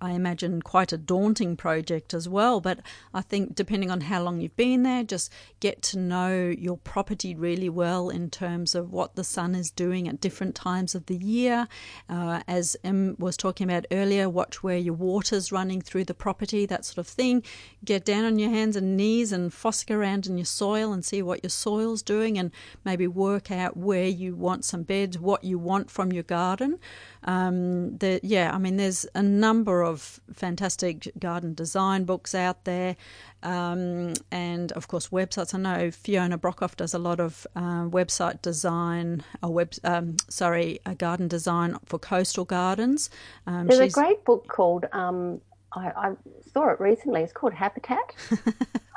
I imagine, quite a daunting project as well. But I think depending on how long you've been there, just get to know your property really well in terms of what the sun is doing at different times of the year. Uh, as Em was talking about earlier, watch where your water's running through the property, that sort of thing. Get down on your hands and knees and fossick around in your soil and see what your soil's doing and maybe work out where you want some beds, what you want from your garden. Um, the, yeah, I mean, there's a number of fantastic garden design books out there, um, and of course websites. I know Fiona Brockhoff does a lot of uh, website design, or web, um, sorry, a garden design for coastal gardens. Um, there's a great book called. Um, I, I, saw it recently. It's called Habitat.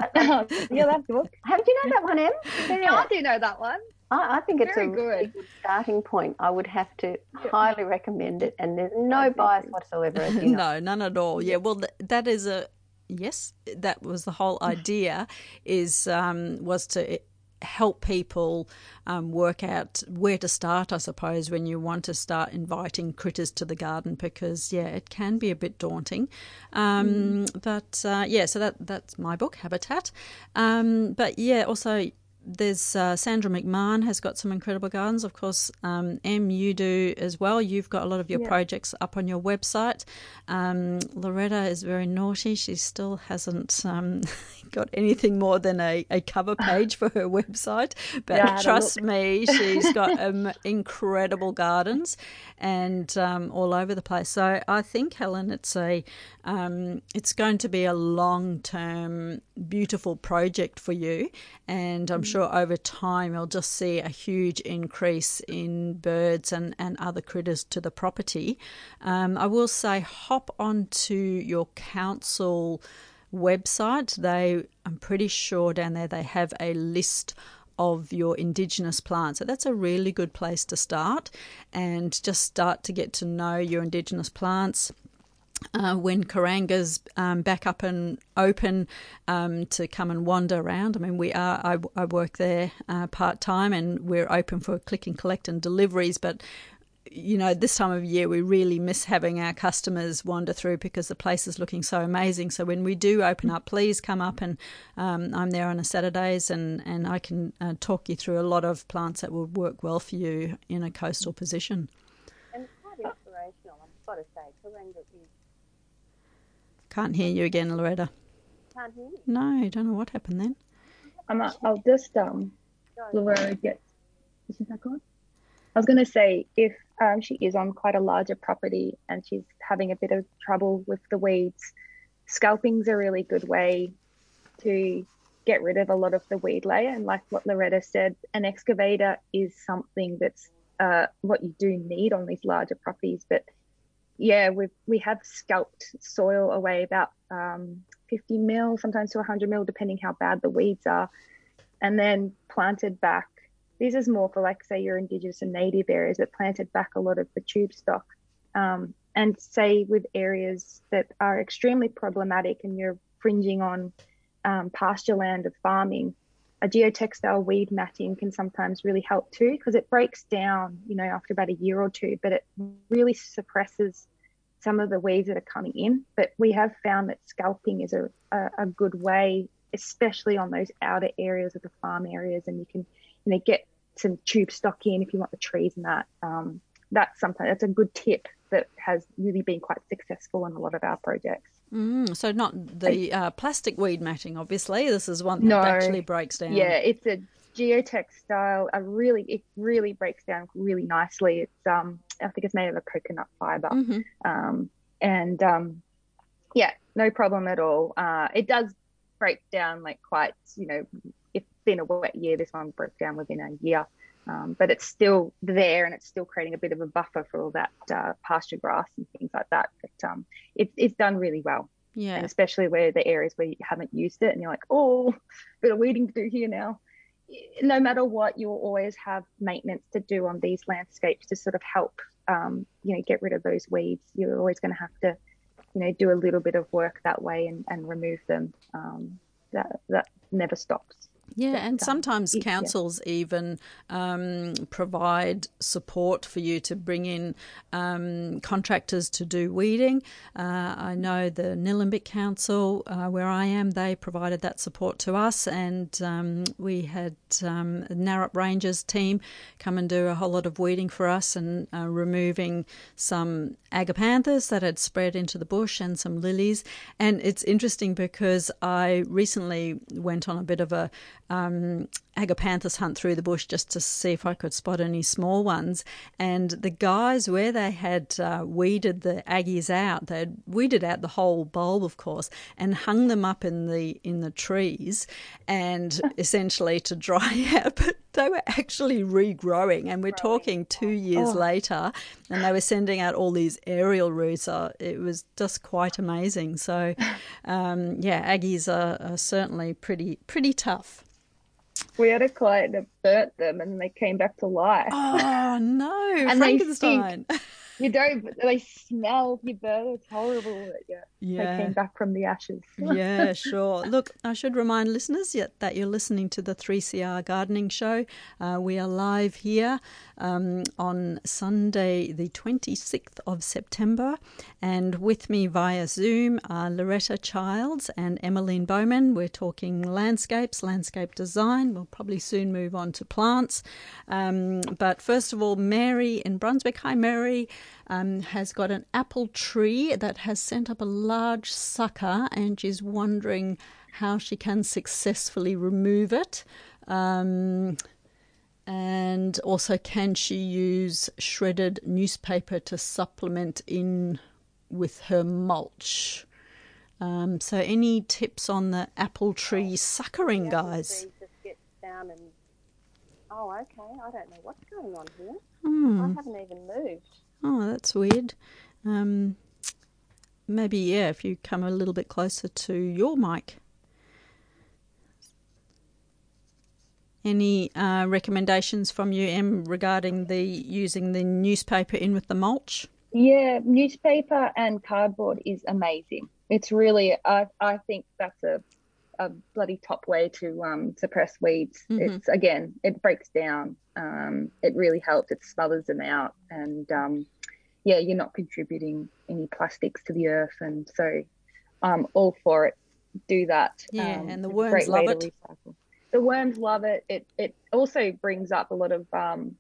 yeah, that's the book. Have you know that one, Em? Yeah, I do know that one. I, I think it's Very a good. Really good starting point. I would have to yeah. highly recommend it, and there's no bias whatsoever. You know. no, none at all. Yeah, well, th- that is a yes. That was the whole idea. is um, was to help people um, work out where to start, I suppose, when you want to start inviting critters to the garden, because yeah, it can be a bit daunting. Um, mm. But uh, yeah, so that that's my book, Habitat. Um, but yeah, also there's uh, Sandra McMahon has got some incredible gardens. Of course, um, Em, you do as well. You've got a lot of your yeah. projects up on your website. Um, Loretta is very naughty. She still hasn't um, got anything more than a, a cover page for her website. But yeah, trust me, she's got um, incredible gardens and um, all over the place. So I think, Helen, it's a um, it's going to be a long term, beautiful project for you. And I'm mm. sure over time you'll just see a huge increase in birds and, and other critters to the property. Um, I will say, hop onto your council website. They, I'm pretty sure down there, they have a list of your indigenous plants. So that's a really good place to start and just start to get to know your indigenous plants uh, when Kuranga's um, back up and open um, to come and wander around. I mean, we are. I, I work there uh, part time, and we're open for click and collect and deliveries. But you know, this time of year, we really miss having our customers wander through because the place is looking so amazing. So when we do open up, please come up and um, I'm there on a Saturdays and, and I can uh, talk you through a lot of plants that will work well for you in a coastal position. And it's quite inspirational, I've got to say. Kuranga is can't hear you again, Loretta. Can't hear me. No, don't know what happened then. I'm, I'll just um, Loretta gets. Is that gone? I was going to say if um, she is on quite a larger property and she's having a bit of trouble with the weeds, scalping's a really good way to get rid of a lot of the weed layer. And like what Loretta said, an excavator is something that's uh, what you do need on these larger properties, but yeah, we we have scalped soil away about um, 50 mil, sometimes to 100 mil, depending how bad the weeds are, and then planted back. This is more for like say your indigenous and native areas, but planted back a lot of the tube stock. Um, and say with areas that are extremely problematic and you're fringing on um, pasture land of farming, a geotextile weed matting can sometimes really help too because it breaks down, you know, after about a year or two, but it really suppresses some of the weeds that are coming in. But we have found that scalping is a, a, a good way, especially on those outer areas of the farm areas, and you can, you know, get some tube stock in if you want the trees and that. Um, that's something that's a good tip that has really been quite successful in a lot of our projects. Mm, so not the uh, plastic weed matting, obviously. This is one that no, actually breaks down. Yeah, it's a geotextile. A really, it really breaks down really nicely. It's um, I think it's made of a coconut fiber, mm-hmm. um, and um, yeah, no problem at all. Uh, it does break down like quite, you know, it's been a wet year. This one broke down within a year. Um, but it's still there and it's still creating a bit of a buffer for all that uh, pasture grass and things like that. But um, it, it's done really well. Yeah. And especially where the areas where you haven't used it and you're like, oh, bit of weeding to do here now. No matter what, you'll always have maintenance to do on these landscapes to sort of help, um, you know, get rid of those weeds. You're always going to have to, you know, do a little bit of work that way and, and remove them. Um, that that never stops. Yeah, and sometimes councils yeah. even um, provide support for you to bring in um, contractors to do weeding. Uh, I know the Nillumbik Council, uh, where I am, they provided that support to us, and um, we had um, Narrap Rangers team come and do a whole lot of weeding for us and uh, removing some agapanthus that had spread into the bush and some lilies. And it's interesting because I recently went on a bit of a um, agapanthus hunt through the bush just to see if I could spot any small ones. And the guys, where they had uh, weeded the aggies out, they'd weeded out the whole bulb, of course, and hung them up in the in the trees, and essentially to dry out. But they were actually regrowing, and we're talking two years oh. later, and they were sending out all these aerial roots. Uh, it was just quite amazing. So, um, yeah, aggies are, are certainly pretty pretty tough. We had a client that burnt them and they came back to life. Oh no, and Frankenstein. They stink. You don't. They smell You burn. It's horrible. Yeah. Yeah. They came back from the ashes. yeah, sure. Look, I should remind listeners yet that you're listening to the 3CR Gardening Show. Uh, we are live here um, on Sunday, the 26th of September, and with me via Zoom are Loretta Childs and Emmeline Bowman. We're talking landscapes, landscape design. We'll probably soon move on to plants. Um, but first of all, Mary in Brunswick. Hi, Mary um, has got an apple tree that has sent up a large sucker and she's wondering how she can successfully remove it. Um, and also, can she use shredded newspaper to supplement in with her mulch? Um, so, any tips on the apple tree suckering, guys? And... Oh, okay. I don't know what's going on here. Hmm. I haven't even moved. Oh, that's weird. Um, maybe, yeah, if you come a little bit closer to your mic. Any uh, recommendations from you, Em, regarding the using the newspaper in with the mulch? Yeah, newspaper and cardboard is amazing. It's really, I, I think that's a, a bloody top way to um, suppress weeds. Mm-hmm. It's again, it breaks down. Um, it really helps. It smothers them out, and um, yeah, you're not contributing any plastics to the earth, and so I'm all for it. Do that. Yeah, um, and the worms love it. The worms love it. It it also brings up a lot of um,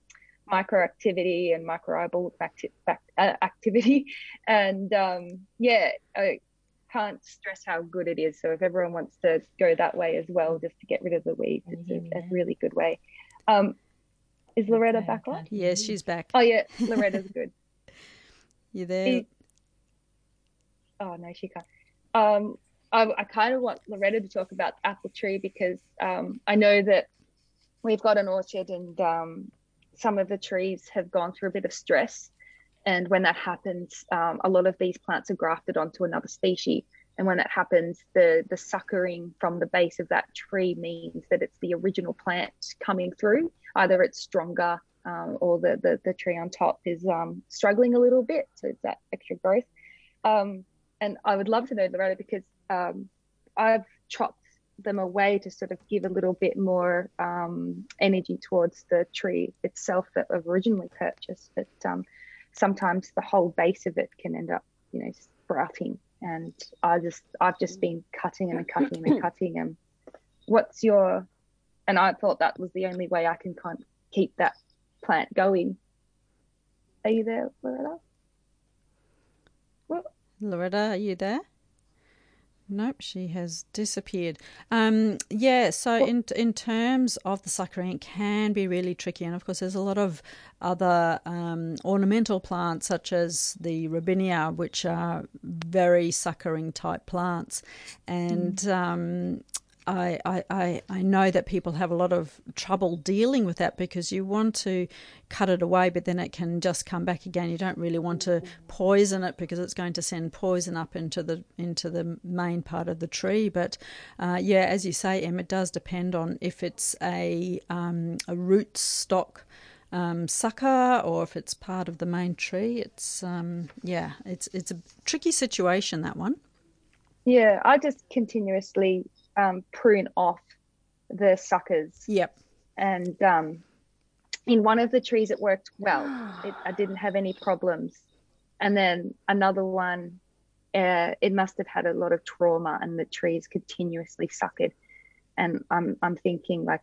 microactivity and microbial acti- uh, activity, and um, yeah, I can't stress how good it is. So if everyone wants to go that way as well, just to get rid of the weeds, it's a, a, really good way. Um, is Loretta okay, back on? Yes, she's back. Oh yeah, Loretta's good. You there? oh no, she can't. Um, I, I kind of want Loretta to talk about the apple tree because um, I know that we've got an orchard and um, some of the trees have gone through a bit of stress. And when that happens, um, a lot of these plants are grafted onto another species. And when that happens, the, the suckering from the base of that tree means that it's the original plant coming through. Either it's stronger um, or the, the, the tree on top is um, struggling a little bit. So it's that extra growth. Um, and I would love to know, Loretta, because um, I've chopped them away to sort of give a little bit more um, energy towards the tree itself that I've originally purchased. But um, sometimes the whole base of it can end up, you know, sprouting. And I just, I've just been cutting and cutting and cutting. And what's your, and I thought that was the only way I can kind of keep that plant going. Are you there, Loretta? What? Loretta, are you there? Nope, she has disappeared. Um, yeah, so in in terms of the suckering, it can be really tricky, and of course, there's a lot of other um, ornamental plants such as the robinia, which are very suckering type plants, and mm. um, I, I, I know that people have a lot of trouble dealing with that because you want to cut it away, but then it can just come back again. You don't really want to poison it because it's going to send poison up into the into the main part of the tree. But uh, yeah, as you say, Em, it does depend on if it's a um, a root stock. Um, sucker or if it's part of the main tree. It's um, yeah, it's it's a tricky situation that one. Yeah, I just continuously um, prune off the suckers. Yep. And um, in one of the trees, it worked well. It, I didn't have any problems. And then another one, uh, it must have had a lot of trauma, and the trees continuously suckered. And I'm I'm thinking like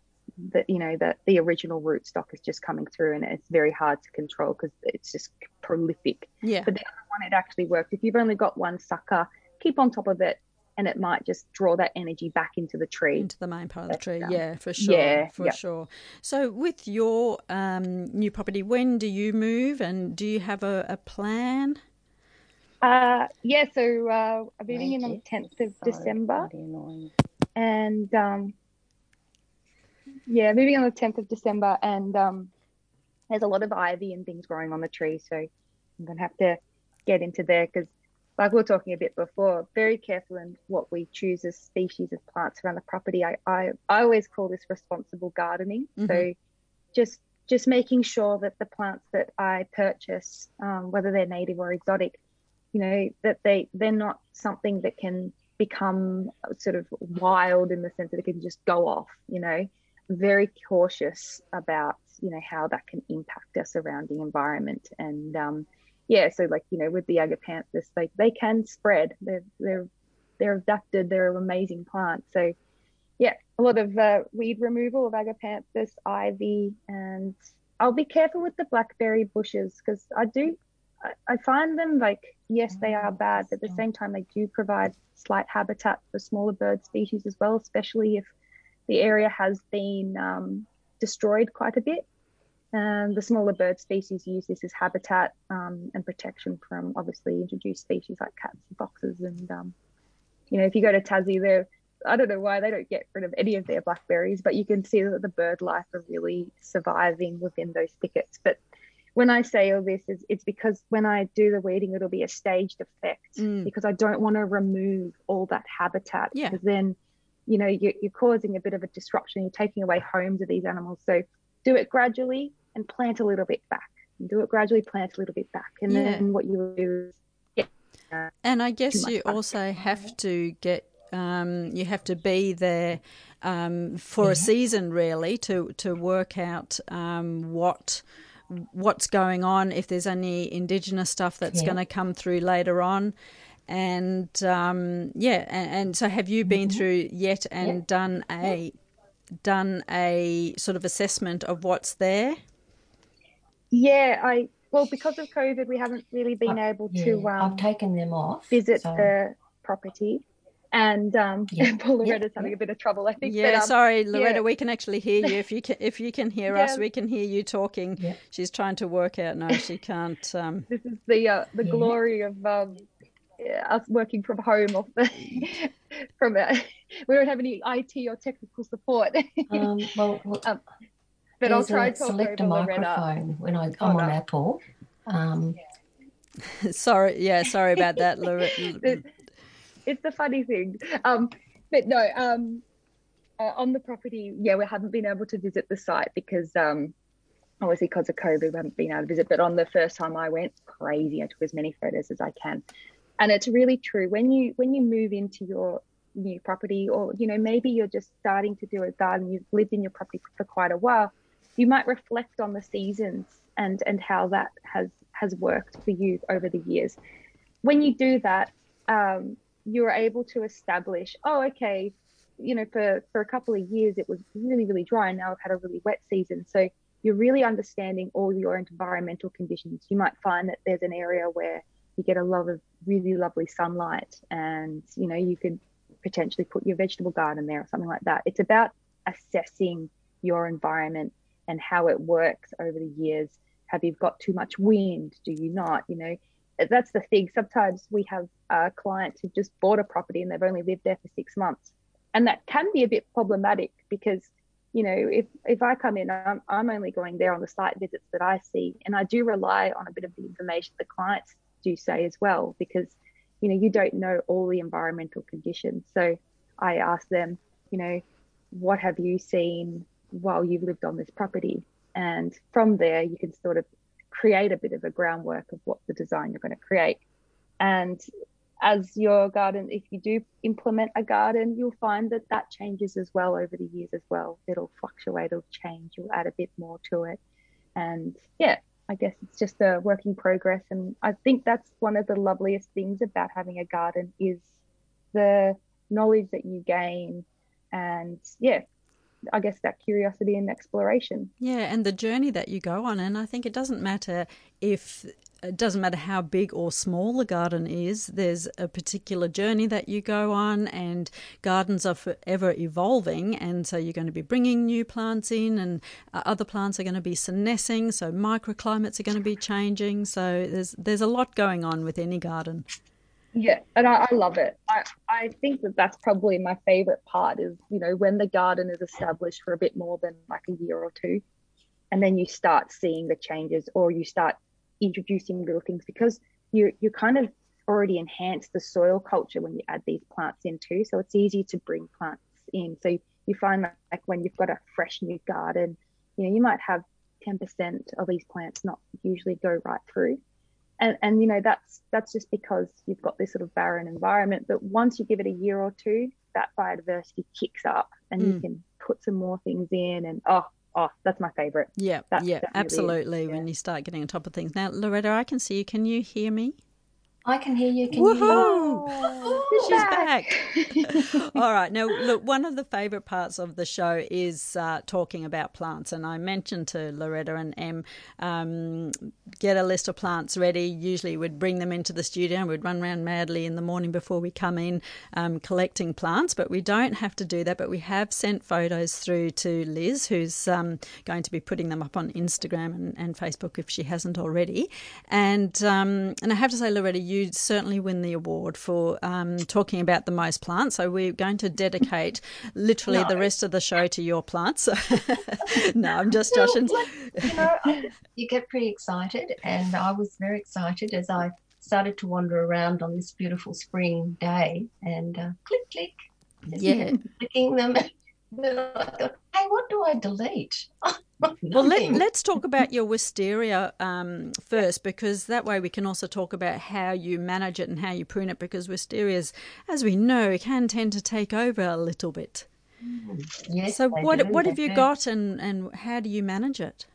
that you know that the original rootstock is just coming through, and it's very hard to control because it's just prolific. Yeah. But the other one, it actually worked. If you've only got one sucker, keep on top of it and it might just draw that energy back into the tree. Into the main part of the tree. yeah for sure yeah, for sure. So with your um, new property when do you move and do you have a, a plan? Uh, yeah so uh, i'm moving in on the 10th of so december. And um, yeah moving on the 10th of december and um, there's a lot of ivy and things growing on the tree so i'm gonna have to get into there because like we were talking a bit before, very careful in what we choose as species of plants around the property. I, I, I always call this responsible gardening. Mm-hmm. So just just making sure that the plants that I purchase, um, whether they're native or exotic, you know, that they they're not something that can become sort of wild in the sense that it can just go off, you know. Very cautious about, you know, how that can impact our surrounding environment and um, yeah, so like you know, with the agapanthus, like they can spread. They're they're they're adapted. They're an amazing plant. So yeah, a lot of uh, weed removal of agapanthus, ivy, and I'll be careful with the blackberry bushes because I do I, I find them like yes, they are bad, but at the same time they do provide slight habitat for smaller bird species as well, especially if the area has been um, destroyed quite a bit. And the smaller bird species use this as habitat um, and protection from obviously introduced species like cats and foxes. And, um, you know, if you go to Tassie, they're, I don't know why they don't get rid of any of their blackberries, but you can see that the bird life are really surviving within those thickets. But when I say all this, is it's because when I do the weeding, it'll be a staged effect mm. because I don't want to remove all that habitat yeah. because then, you know, you're, you're causing a bit of a disruption. You're taking away homes of these animals. So do it gradually and plant a little bit back. And do it gradually, plant a little bit back. And yeah. then what you do is uh, And I guess you also have to get um, you have to be there um, for yeah. a season really to to work out um, what what's going on if there's any indigenous stuff that's yeah. going to come through later on and um, yeah and, and, so have you been mm-hmm. through yet and yeah. done a done a sort of assessment of what's there yeah, I well because of COVID, we haven't really been I, able yeah, to. Um, I've taken them off. Visit so. the property, and um, yeah. Paul Loretta's having a bit of trouble, I think. Yeah, but, um, sorry, Loretta, yeah. we can actually hear you. If you can, if you can hear yeah. us, we can hear you talking. Yeah. She's trying to work out. No, she can't. Um... This is the uh, the glory of um, us working from home. Off the from uh, we don't have any IT or technical support. um, well, well um, but I'll try to select a microphone when I, I'm oh, on no. Apple. Um, sorry, yeah, sorry about that, Loretta. it's a funny thing. Um, but no, um, uh, on the property, yeah, we haven't been able to visit the site because um, obviously because of COVID, we haven't been able to visit. But on the first time I went, crazy. I took as many photos as I can, and it's really true when you when you move into your new property, or you know maybe you're just starting to do a garden, you've lived in your property for quite a while you might reflect on the seasons and and how that has has worked for you over the years. When you do that, um, you're able to establish, oh, okay, you know, for for a couple of years it was really really dry, and now I've had a really wet season. So you're really understanding all your environmental conditions. You might find that there's an area where you get a lot of really lovely sunlight, and you know you could potentially put your vegetable garden there or something like that. It's about assessing your environment and how it works over the years. Have you got too much wind? Do you not? You know, that's the thing. Sometimes we have uh, clients who just bought a property and they've only lived there for six months, and that can be a bit problematic because you know if if I come in, I'm, I'm only going there on the site visits that I see, and I do rely on a bit of the information the clients do say as well because you know you don't know all the environmental conditions. So I ask them, you know, what have you seen? While you've lived on this property. And from there, you can sort of create a bit of a groundwork of what the design you're going to create. And as your garden, if you do implement a garden, you'll find that that changes as well over the years as well. It'll fluctuate, it'll change, you'll add a bit more to it. And yeah, I guess it's just a work in progress. And I think that's one of the loveliest things about having a garden is the knowledge that you gain and yeah, I guess that curiosity and exploration. Yeah, and the journey that you go on. And I think it doesn't matter if it doesn't matter how big or small the garden is, there's a particular journey that you go on, and gardens are forever evolving. And so you're going to be bringing new plants in, and uh, other plants are going to be senescing, so microclimates are going to be changing. So there's, there's a lot going on with any garden. Yeah, and I, I love it. I, I think that that's probably my favorite part is, you know, when the garden is established for a bit more than like a year or two, and then you start seeing the changes or you start introducing little things because you you kind of already enhance the soil culture when you add these plants in too. So it's easy to bring plants in. So you find that like when you've got a fresh new garden, you know, you might have 10% of these plants not usually go right through. And, and you know that's that's just because you've got this sort of barren environment but once you give it a year or two that biodiversity kicks up and mm. you can put some more things in and oh oh, that's my favorite. Yeah, yeah, absolutely. yeah. When you start getting on top of things. Now, Loretta, I can see you. Can you hear me? I can hear you. Can Woohoo! you She's back. All right. Now, look, one of the favourite parts of the show is uh, talking about plants. And I mentioned to Loretta and Em, um, get a list of plants ready. Usually we'd bring them into the studio and we'd run around madly in the morning before we come in um, collecting plants. But we don't have to do that. But we have sent photos through to Liz, who's um, going to be putting them up on Instagram and, and Facebook if she hasn't already. And, um, and I have to say, Loretta, you you certainly win the award for um, talking about the most plants. So we're going to dedicate literally no. the rest of the show to your plants. no, I'm just joshing. You, know, you get pretty excited, and I was very excited as I started to wander around on this beautiful spring day, and uh, click click, yeah, clicking them. Hey, what do I delete? well, let, us talk about your wisteria um, first, because that way we can also talk about how you manage it and how you prune it. Because wisterias, as we know, can tend to take over a little bit. Mm, yes. So, what do, what have you do. got, and and how do you manage it?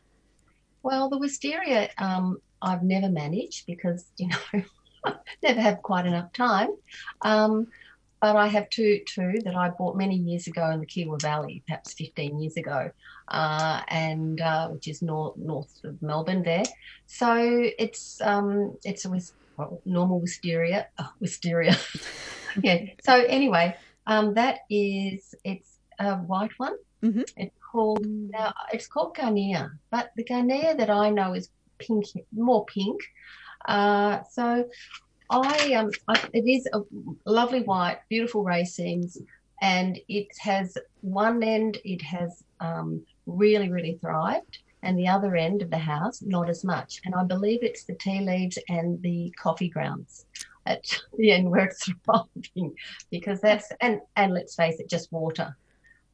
Well, the wisteria um, I've never managed because you know never have quite enough time. Um, but I have two two that I bought many years ago in the Kiewa Valley, perhaps 15 years ago, uh, and uh, which is north north of Melbourne there. So it's um, it's a well, normal wisteria, oh, wisteria. yeah. So anyway, um, that is it's a white one. Mm-hmm. It's called now it's called Garnia, but the Garnia that I know is pink, more pink. Uh, so I um, I, it is a lovely white, beautiful racemes, and it has one end. It has um, really, really thrived, and the other end of the house not as much. And I believe it's the tea leaves and the coffee grounds at the end where it's thriving, because that's and and let's face it, just water.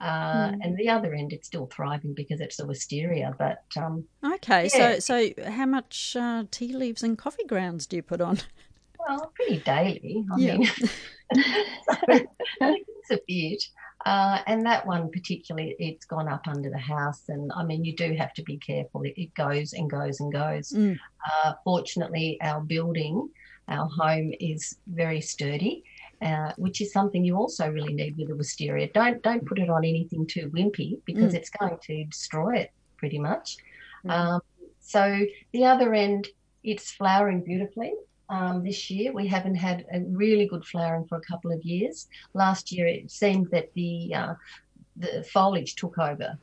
Uh, mm. and the other end it's still thriving because it's a wisteria but um, okay yeah. so so how much uh, tea leaves and coffee grounds do you put on well, pretty daily. I yeah. mean, so it's a bit. Uh, and that one particularly, it's gone up under the house, and I mean, you do have to be careful. It, it goes and goes and goes. Mm. Uh, fortunately, our building, our home, is very sturdy, uh, which is something you also really need with a wisteria. Don't don't put it on anything too wimpy because mm. it's going to destroy it pretty much. Mm. Um, so the other end, it's flowering beautifully um, this year. We haven't had a really good flowering for a couple of years. Last year, it seemed that the uh, the foliage took over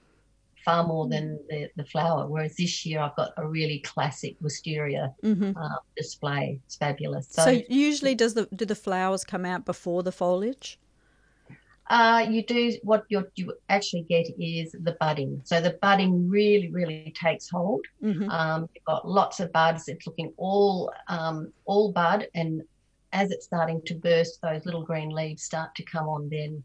far more than the, the flower. Whereas this year, I've got a really classic wisteria mm-hmm. uh, display. It's fabulous. So, so, usually, does the do the flowers come out before the foliage? Uh, you do what you actually get is the budding. So the budding really, really takes hold. Mm-hmm. Um, you've got lots of buds. It's looking all um, all bud, and as it's starting to burst, those little green leaves start to come on. Then,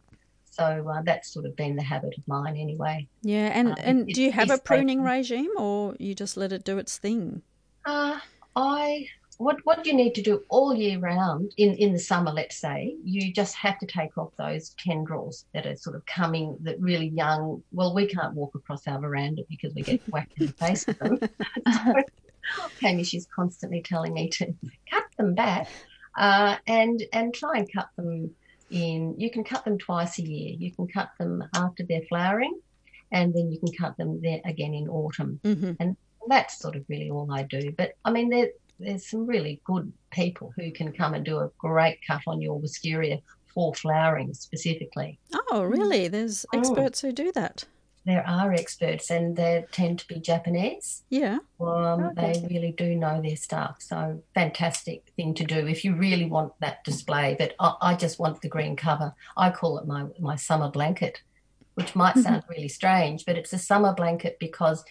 so uh, that's sort of been the habit of mine anyway. Yeah, and um, and do you have a pruning regime, or you just let it do its thing? Uh, I what what you need to do all year round in in the summer let's say you just have to take off those tendrils that are sort of coming that really young. Well we can't walk across our veranda because we get whacked in the face with them. So, she's constantly telling me to cut them back uh, and and try and cut them in. You can cut them twice a year. You can cut them after they're flowering and then you can cut them there again in autumn. Mm-hmm. and that's sort of really all I do. But I mean, there, there's some really good people who can come and do a great cut on your wisteria for flowering specifically. Oh, really? There's mm. experts who do that. There are experts, and they tend to be Japanese. Yeah. Um, okay. They really do know their stuff. So, fantastic thing to do if you really want that display. But I, I just want the green cover. I call it my, my summer blanket, which might mm-hmm. sound really strange, but it's a summer blanket because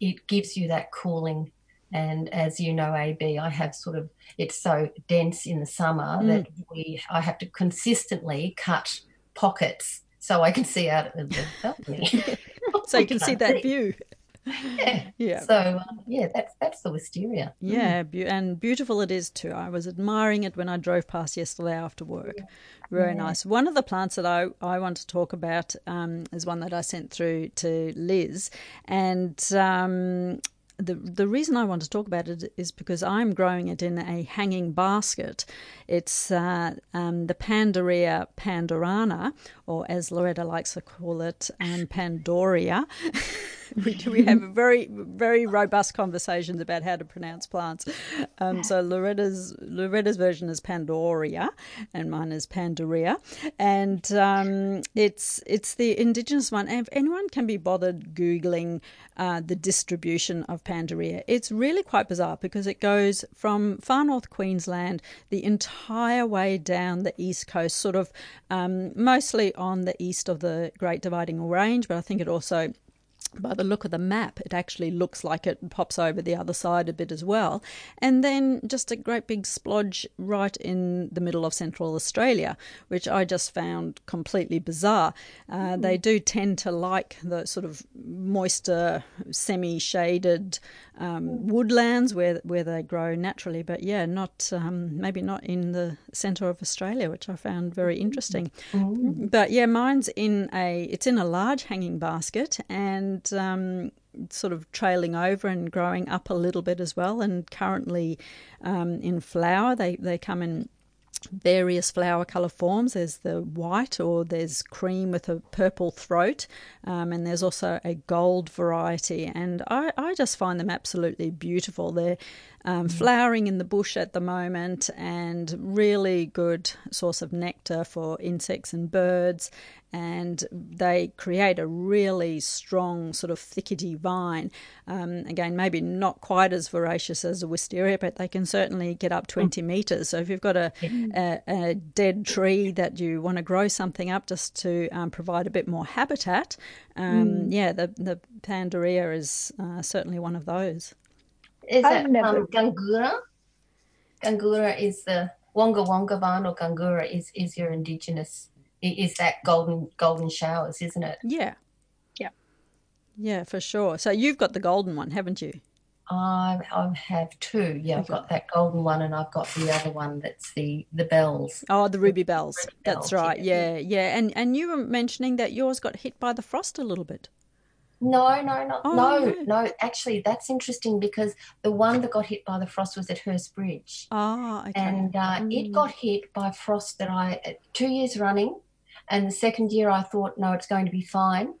it gives you that cooling and as you know, AB, I have sort of it's so dense in the summer mm. that we I have to consistently cut pockets so I can see out of the balcony. so you can see that view. Yeah. Yeah. So um, yeah, that's that's the wisteria. Yeah, mm. be- and beautiful it is too. I was admiring it when I drove past yesterday after work. Yeah. Very yeah. nice. One of the plants that I, I want to talk about um, is one that I sent through to Liz, and um, the the reason I want to talk about it is because I'm growing it in a hanging basket. It's uh, um, the Pandorea pandorana, or as Loretta likes to call it, um, Pandorea. we, we have very very robust conversations about how to pronounce plants. Um, so Loretta's Loretta's version is Pandorea, and mine is Pandorea, and um, it's it's the indigenous one. And if anyone can be bothered googling uh, the distribution of Pandorea, it's really quite bizarre because it goes from far north Queensland the entire way down the east coast, sort of um, mostly on the east of the Great Dividing Range, but I think it also by the look of the map, it actually looks like it pops over the other side a bit as well. And then just a great big splodge right in the middle of Central Australia, which I just found completely bizarre. Uh, mm. They do tend to like the sort of moister, semi shaded um, woodlands where where they grow naturally, but yeah, not um, maybe not in the centre of Australia, which I found very interesting. Mm. But yeah, mine's in a it's in a large hanging basket and um, sort of trailing over and growing up a little bit as well, and currently um, in flower. They they come in various flower colour forms. There's the white, or there's cream with a purple throat, um, and there's also a gold variety. And I, I just find them absolutely beautiful. They're um, mm. flowering in the bush at the moment and really good source of nectar for insects and birds and they create a really strong sort of thickety vine. Um, again, maybe not quite as voracious as a wisteria, but they can certainly get up 20 mm. metres. So if you've got a, a, a, dead tree that you want to grow something up just to um, provide a bit more habitat, um, mm. yeah, the, the Pandorea is uh, certainly one of those. Is that never... um, Gangura? Gangura is the Wonga Wonga vine or Gangura is, is your indigenous is that golden golden showers, isn't it? Yeah. Yeah. Yeah, for sure. So you've got the golden one, haven't you? I, I have two. Yeah, I've got that golden one, and I've got the other one that's the the bells. Oh, the ruby bells. Ruby that's bells, right. Yeah. yeah, yeah. And and you were mentioning that yours got hit by the frost a little bit. No, no, no, oh, no, no, no. Actually, that's interesting because the one that got hit by the frost was at Hurstbridge. Oh, okay. And uh, mm. it got hit by frost that I two years running. And the second year, I thought, no, it's going to be fine.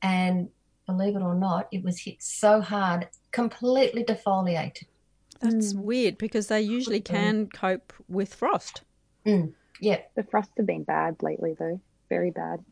And believe it or not, it was hit so hard, completely defoliated. That's mm. weird because they usually can cope with frost. Mm. Yeah. The frosts have been bad lately, though. Very bad.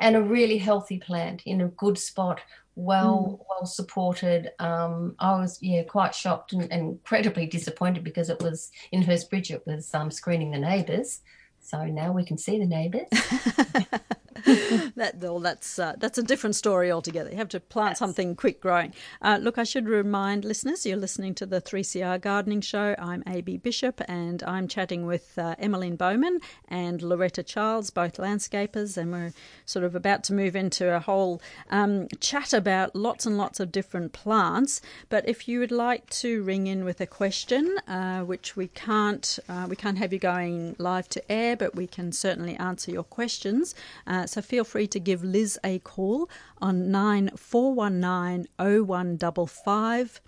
And a really healthy plant in a good spot, well mm. well supported. Um, I was yeah quite shocked and, and, incredibly disappointed because it was in Hurstbridge. It was um, screening the neighbours, so now we can see the neighbours. that well, that's uh, that's a different story altogether. You have to plant something quick growing. Uh, look, I should remind listeners you're listening to the 3CR Gardening Show. I'm AB Bishop, and I'm chatting with uh, Emmeline Bowman and Loretta Charles, both landscapers, and we're sort of about to move into a whole um, chat about lots and lots of different plants. But if you would like to ring in with a question, uh, which we can't uh, we can't have you going live to air, but we can certainly answer your questions. Uh, so feel free to give Liz a call on 9419 0155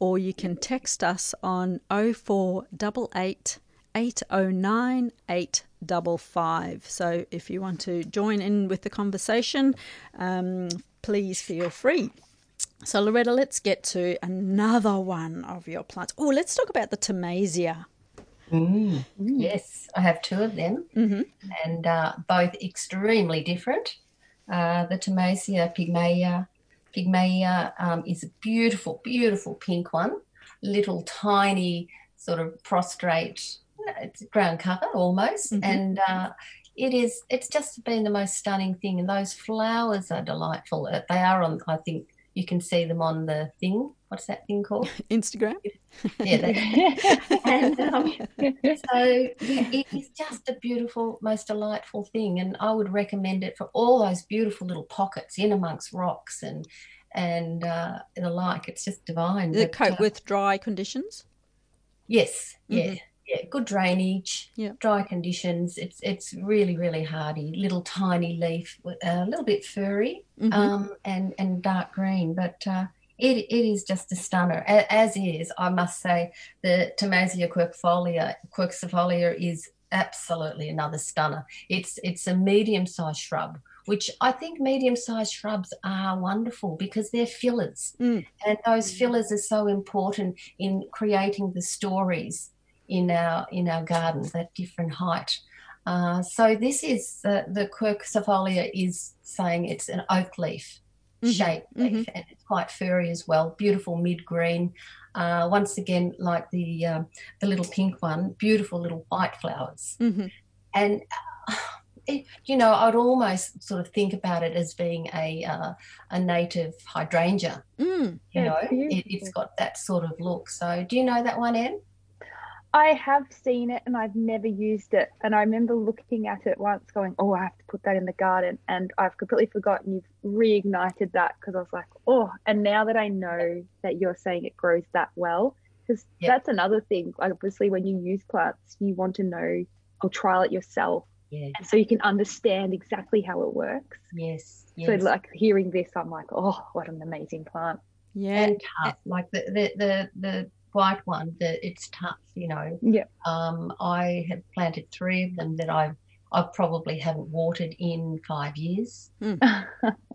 or you can text us on 0488 809 855. So if you want to join in with the conversation, um, please feel free. So, Loretta, let's get to another one of your plants. Oh, let's talk about the Thomasia. Mm. Mm. Yes, I have two of them, mm-hmm. and uh, both extremely different. Uh, the Thomasia pygmaea, pygmaea um, is a beautiful, beautiful pink one, little tiny sort of prostrate it's ground cover almost, mm-hmm. and uh, it is. It's just been the most stunning thing, and those flowers are delightful. Uh, they are on. I think you can see them on the thing. What's that thing called? Instagram. Yeah. and, um, so it is just a beautiful, most delightful thing, and I would recommend it for all those beautiful little pockets in amongst rocks and and uh, the like. It's just divine. Does it cope uh, with dry conditions? Yes. Yeah. Mm-hmm yeah, good drainage, yeah. dry conditions. It's it's really really hardy. Little tiny leaf, a little bit furry, mm-hmm. um, and and dark green, but. Uh, it, it is just a stunner, as is, I must say, the Thomasia quercifolia, quercifolia is absolutely another stunner. It's it's a medium-sized shrub, which I think medium-sized shrubs are wonderful because they're fillers, mm. and those fillers are so important in creating the stories in our in our gardens at different height. Uh, so this is uh, the quercifolia is saying it's an oak leaf mm-hmm. shaped leaf, mm-hmm. and it's quite furry as well. Beautiful mid green. Uh, once again, like the um, the little pink one, beautiful little white flowers, mm-hmm. and. It, you know, I'd almost sort of think about it as being a uh, a native hydrangea. Mm, you know, it, has got that sort of look. So, do you know that one, Anne? I have seen it and I've never used it. And I remember looking at it once going, oh, I have to put that in the garden. And I've completely forgotten you've reignited that because I was like, oh, and now that I know that you're saying it grows that well, because yep. that's another thing. Obviously, when you use plants, you want to know or trial it yourself. Yeah. And so you can understand exactly how it works. Yes. yes. So, like hearing this, I'm like, oh, what an amazing plant. Yeah. And tough. Like the, the, the, the white one that it's tough, you know. Yeah. Um, I have planted three of them that I've I probably haven't watered in five years. Mm.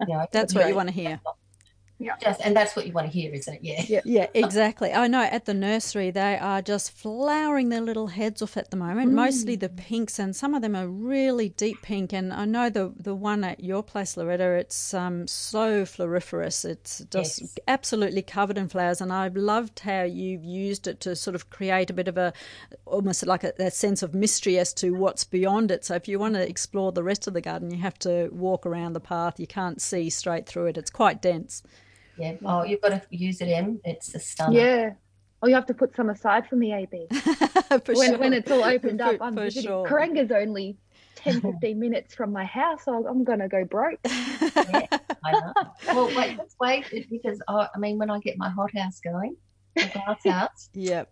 You know, That's what you want to hear. Yeah. Just, and that's what you want to hear, isn't it? Yeah. Yeah, yeah exactly. I know at the nursery they are just flowering their little heads off at the moment, mm. mostly the pinks, and some of them are really deep pink. And I know the the one at your place, Loretta, it's um, so floriferous. It's just yes. absolutely covered in flowers. And I've loved how you've used it to sort of create a bit of a almost like a, a sense of mystery as to what's beyond it. So if you want to explore the rest of the garden, you have to walk around the path. You can't see straight through it, it's quite dense. Yeah. Oh, you've got to use it, Em. It's a stunner. Yeah. Oh, you have to put some aside for me, AB. when, sure. when it's all opened up, for, I'm for visiting. Sure. Kuranga's only 10, 15 minutes from my house. So I'm going to go broke. yeah, I know. Well, wait, wait because I, I mean, when I get my hothouse going, the glass house. Yep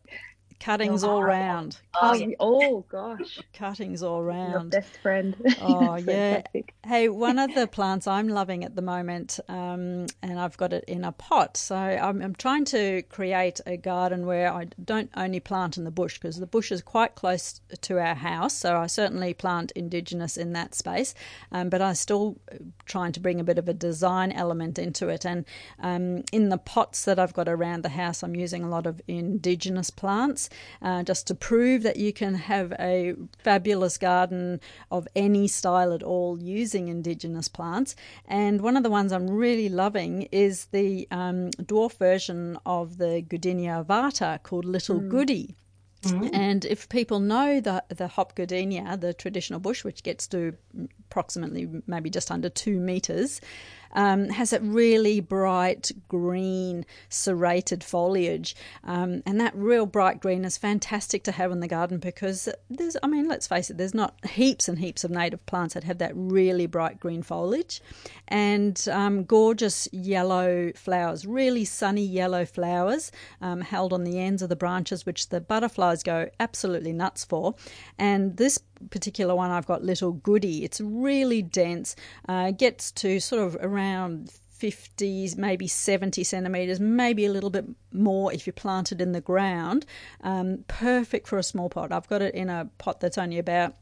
cuttings all round. Oh, yeah. oh gosh, cuttings all round. Your best friend. Oh yeah. hey, one of the plants I'm loving at the moment, um, and I've got it in a pot. So I'm, I'm, trying to create a garden where I don't only plant in the bush because the bush is quite close to our house. So I certainly plant indigenous in that space, um, but I'm still trying to bring a bit of a design element into it. And um, in the pots that I've got around the house, I'm using a lot of indigenous plants uh, just to prove that you can have a fabulous garden of any style at all using indigenous plants. And one of the ones I'm really loving is the um, dwarf version of the Goodenia ovata called Little mm. Goody. Mm. And if people know the the hop goodenia, the traditional bush, which gets to approximately maybe just under two meters um, has that really bright green serrated foliage. Um, and that real bright green is fantastic to have in the garden because there's, I mean, let's face it, there's not heaps and heaps of native plants that have that really bright green foliage and um, gorgeous yellow flowers, really sunny yellow flowers um, held on the ends of the branches, which the butterflies go absolutely nuts for. And this particular one I've got Little Goody. It's really dense, uh, gets to sort of around 50, maybe 70 centimetres, maybe a little bit more if you plant it in the ground. Um, perfect for a small pot. I've got it in a pot that's only about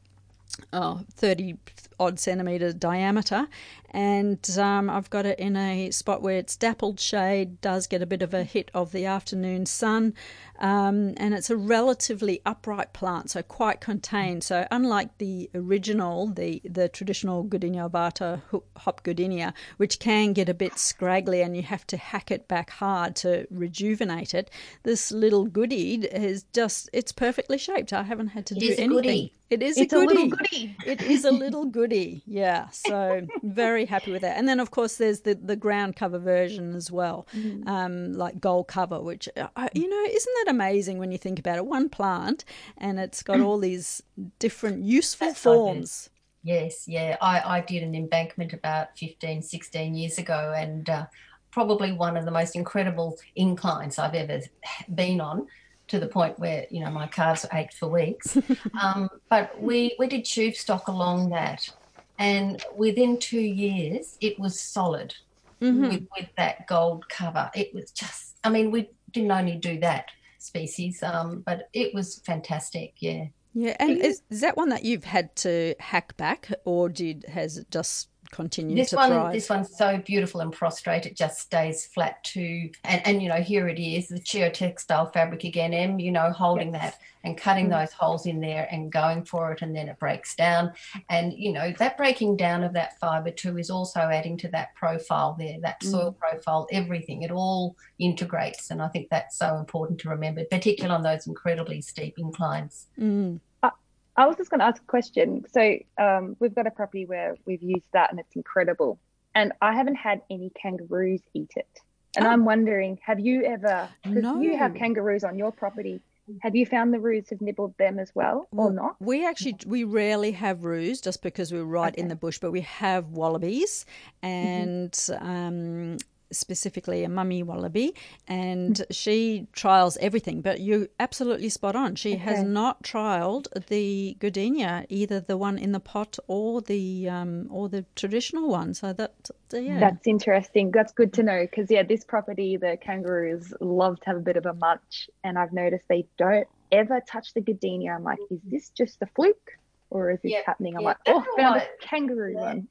oh, 30 odd centimetre diameter, and um, I've got it in a spot where it's dappled shade, does get a bit of a hit of the afternoon sun, um, and it's a relatively upright plant, so quite contained. So unlike the original, the the traditional Goodenia ovata hop goodenia, which can get a bit scraggly and you have to hack it back hard to rejuvenate it, this little goody is just it's perfectly shaped. I haven't had to it do anything. Goodie. It is it's a goody. A little goody. it is a little goody. Yeah. So very happy with that. And then of course there's the the ground cover version as well, mm. um, like gold cover, which uh, you know isn't that amazing when you think about it? One plant and it's got all these different useful That's forms. Yes, yeah. I, I did an embankment about 15, 16 years ago and uh, probably one of the most incredible inclines I've ever been on to the point where you know my calves ached for weeks. um, but we we did tube stock along that, and within two years it was solid mm-hmm. with, with that gold cover. It was just, I mean, we didn't only do that species, um, but it was fantastic. Yeah. Yeah, and is, is that one that you've had to hack back, or did has it just continue this one thrive. this one's so beautiful and prostrate it just stays flat too and and you know here it is the geotextile fabric again em you know holding yes. that and cutting mm. those holes in there and going for it and then it breaks down and you know that breaking down of that fiber too is also adding to that profile there that mm. soil profile everything it all integrates and i think that's so important to remember particularly on those incredibly steep inclines mm. I was just going to ask a question. So um, we've got a property where we've used that and it's incredible. And I haven't had any kangaroos eat it. And oh. I'm wondering, have you ever, because no. you have kangaroos on your property, have you found the roos have nibbled them as well, or well, not? We actually we rarely have roos just because we're right okay. in the bush, but we have wallabies and mm-hmm. um, specifically a mummy wallaby, and mm. she trials everything. But you're absolutely spot on. She okay. has not trialed the goodenia, either the one in the pot or the um, or the traditional one. So that yeah, that's interesting. That's good to know because yeah, this property the kangaroos love to have a bit of a munch, and I've noticed they don't ever touch the goodenia. I'm like, is this just a fluke? Or is this yeah, happening? I'm yeah, like, oh, found a kangaroo one.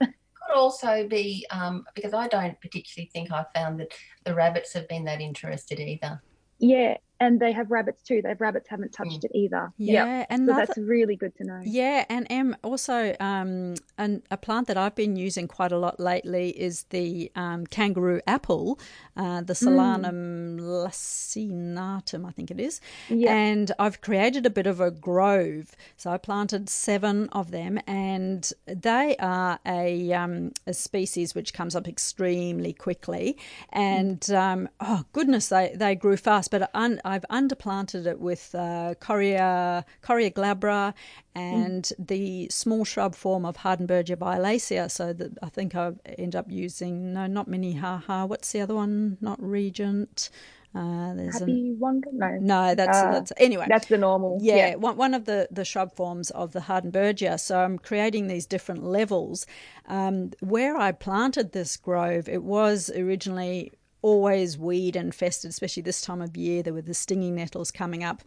Could also be um, because I don't particularly think I've found that the rabbits have been that interested either. Yeah, and they have rabbits too. They rabbits haven't touched mm. it either. Yeah, yep. and so that's really good to know. Yeah, and Em also um, an, a plant that I've been using quite a lot lately is the um, kangaroo apple, uh, the Solanum mm. laciniatum, I think it is. Yep. And I've created a bit of a grove. So I planted seven of them, and they are a, um, a species which comes up extremely quickly. And mm. oh goodness, they they grew fast, but un- I've underplanted it with uh, Correa, Correa glabra and mm. the small shrub form of Hardenbergia violacea. So that I think I end up using, no, not Minnehaha. What's the other one? Not Regent. Uh, there's Happy an, Wonder? No, no, that's uh, that's anyway. That's the normal. Yeah, yeah, One, one of the the shrub forms of the Hardenbergia. So I'm creating these different levels. Um, where I planted this grove, it was originally always weed infested, especially this time of year. There were the stinging nettles coming up.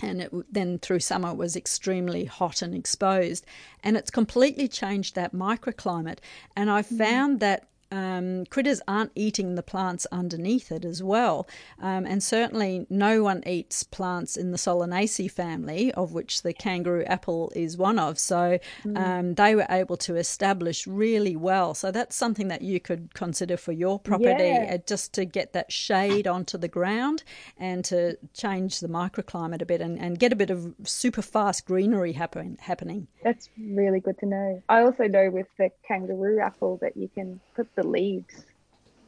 And it, then through summer it was extremely hot and exposed. And it's completely changed that microclimate. And I mm. found that um, critters aren't eating the plants underneath it as well. Um, and certainly no one eats plants in the Solanaceae family, of which the kangaroo apple is one of. So mm. um, they were able to establish really well. So that's something that you could consider for your property, yeah. uh, just to get that shade onto the ground and to change the microclimate a bit and, and get a bit of super fast greenery happen, happening. That's really good to know. I also know with the kangaroo apple that you can put the leaves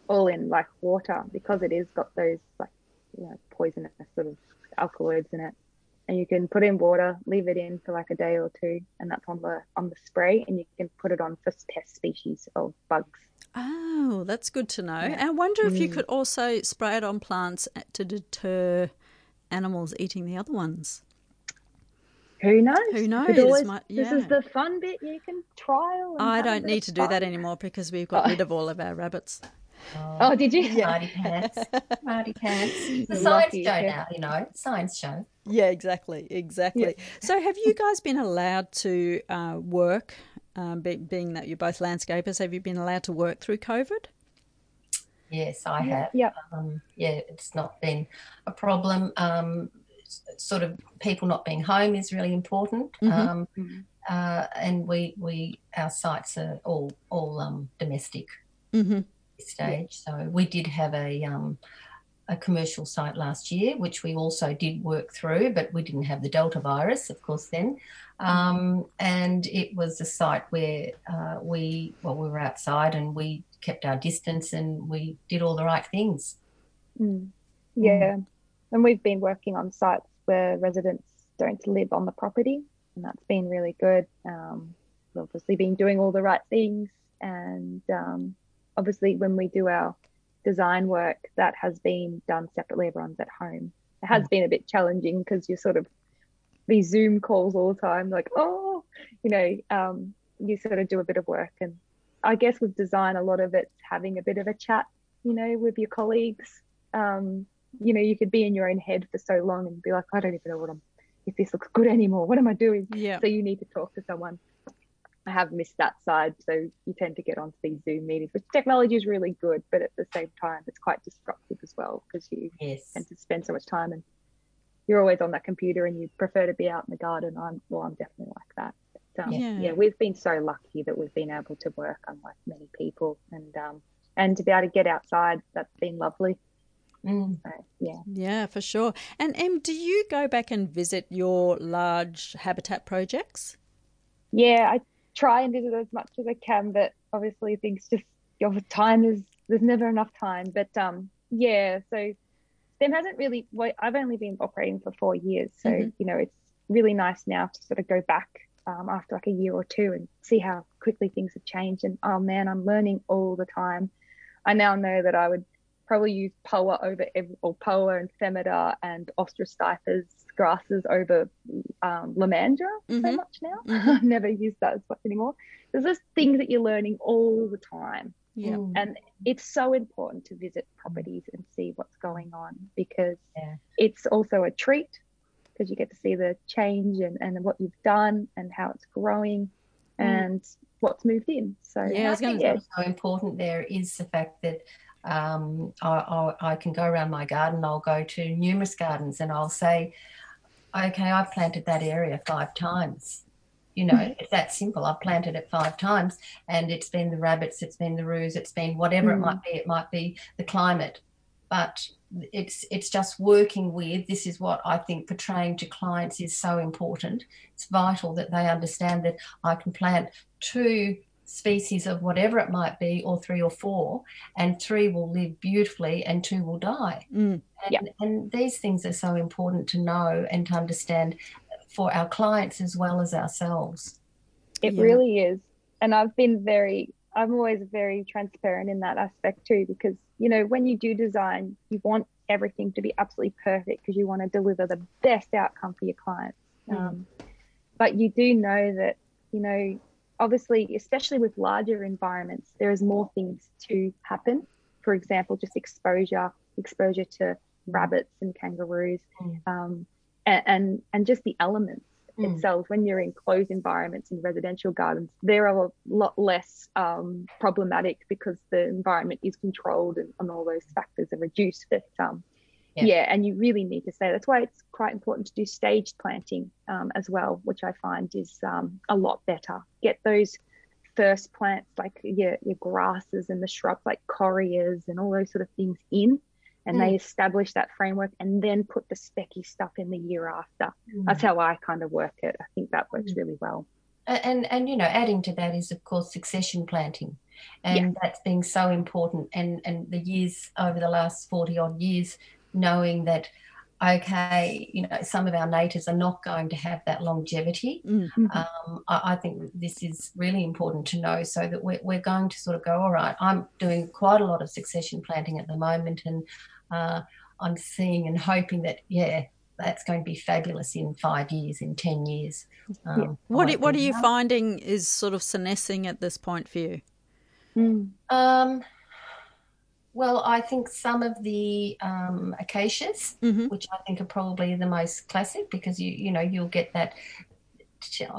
all in like water because it is got those like you know poisonous sort of alkaloids in it and you can put in water leave it in for like a day or two and that's on the on the spray and you can put it on for pest species of bugs oh that's good to know yeah. i wonder if mm. you could also spray it on plants to deter animals eating the other ones who knows? Who knows? Always, My, yeah. This is the fun bit. You can trial. I don't need to do that anymore because we've got oh. rid of all of our rabbits. Oh, oh did you? Yeah. pants. Marty pants. The science show now, you know, science show. Yeah, exactly, exactly. Yeah. So, have you guys been allowed to uh, work? Um, be, being that you're both landscapers, have you been allowed to work through COVID? Yes, I have. Yeah, um, yeah, it's not been a problem. Um, sort of people not being home is really important. Mm-hmm. Um, mm-hmm. uh, and we we our sites are all all um, domestic mm-hmm. stage. Yeah. So we did have a um, a commercial site last year, which we also did work through, but we didn't have the Delta virus, of course, then. Um, and it was a site where uh, we well we were outside and we kept our distance and we did all the right things. Mm. Yeah. Mm and we've been working on sites where residents don't live on the property, and that's been really good. Um, we've obviously been doing all the right things, and um, obviously when we do our design work, that has been done separately. Everyone's at home. It has mm. been a bit challenging because you're sort of these Zoom calls all the time, like oh, you know, um, you sort of do a bit of work, and I guess with design, a lot of it's having a bit of a chat, you know, with your colleagues. Um, you know, you could be in your own head for so long and be like, I don't even know what I'm, if this looks good anymore. What am I doing? Yeah. So you need to talk to someone. I have missed that side. So you tend to get onto these Zoom meetings, which technology is really good, but at the same time, it's quite disruptive as well because you yes. tend to spend so much time and you're always on that computer and you prefer to be out in the garden. I'm, well, I'm definitely like that. But, um, yeah. yeah, we've been so lucky that we've been able to work unlike many people and, um, and to be able to get outside, that's been lovely. Mm. So, yeah. Yeah, for sure. And Em, do you go back and visit your large habitat projects? Yeah, I try and visit as much as I can, but obviously things just your time is there's never enough time. But um, yeah, so STEM hasn't really. Well, I've only been operating for four years, so mm-hmm. you know it's really nice now to sort of go back um, after like a year or two and see how quickly things have changed. And oh man, I'm learning all the time. I now know that I would probably use poa over every, or poa and Themeda and Austrostipa grasses over um, Lomandra mm-hmm. so much now. Mm-hmm. Never use that as much anymore. There's just things that you're learning all the time. Yeah. And it's so important to visit properties and see what's going on because yeah. it's also a treat because you get to see the change and, and what you've done and how it's growing mm. and what's moved in. So yeah, I think what's so important there is the fact that um, I, I, I, can go around my garden. I'll go to numerous gardens and I'll say, okay, I've planted that area five times. You know, mm-hmm. it's that simple. I've planted it five times and it's been the rabbits, it's been the roos, it's been whatever mm. it might be. It might be the climate, but it's it's just working with this is what I think portraying to clients is so important. It's vital that they understand that I can plant two species of whatever it might be, or three or four, and three will live beautifully and two will die. Mm. And, yeah. and these things are so important to know and to understand for our clients as well as ourselves. It yeah. really is. And I've been very, I'm always very transparent in that aspect too, because, you know, when you do design, you want everything to be absolutely perfect because you want to deliver the best outcome for your clients. Mm. Um, but you do know that, you know, obviously, especially with larger environments, there is more things to happen. For example, just exposure, exposure to rabbits and kangaroos, mm. um, and, and, and just the elements. mm. itself, when you're in closed environments in residential gardens, they're a lot less um, problematic because the environment is controlled and, and all those factors are reduced. But um, yeah. yeah. and you really need to say that's why it's quite important to do staged planting um, as well, which I find is um, a lot better. Get those first plants like your, your grasses and the shrubs like correas and all those sort of things in and mm. they establish that framework and then put the specky stuff in the year after. Mm. That's how I kind of work it. I think that works mm. really well. And and you know, adding to that is of course succession planting, and yeah. that's been so important. And and the years over the last forty odd years, knowing that okay, you know, some of our natives are not going to have that longevity. Mm-hmm. Um, I, I, think this is really important to know so that we're, we're going to sort of go, all right, I'm doing quite a lot of succession planting at the moment, and uh, I'm seeing and hoping that, yeah, that's going to be fabulous in five years, in 10 years. Um, What, what are you finding is sort of senescing at this point for you? Mm. Um, well, I think some of the um, acacias, mm-hmm. which I think are probably the most classic, because you you know you'll get that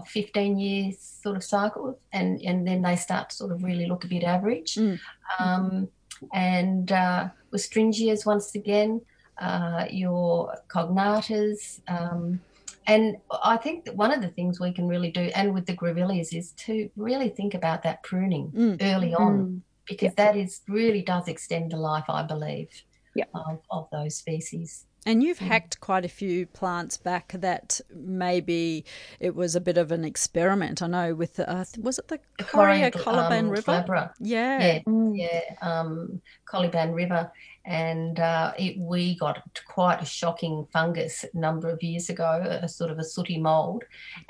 15 years sort of cycle, and and then they start to sort of really look a bit average. Mm. Um, and uh, Westringias once again, uh, your cognatas. Um, and I think that one of the things we can really do, and with the grevilleas, is to really think about that pruning mm. early on. Mm because yep. that is really does extend the life, I believe, yep. of, of those species. And you've mm. hacked quite a few plants back that maybe it was a bit of an experiment. I know with the, uh, was it the Correa Coliban um, River? Yeah. Yeah, mm. yeah. Um, Coliban River and uh, it, we got quite a shocking fungus a number of years ago, a sort of a sooty mold,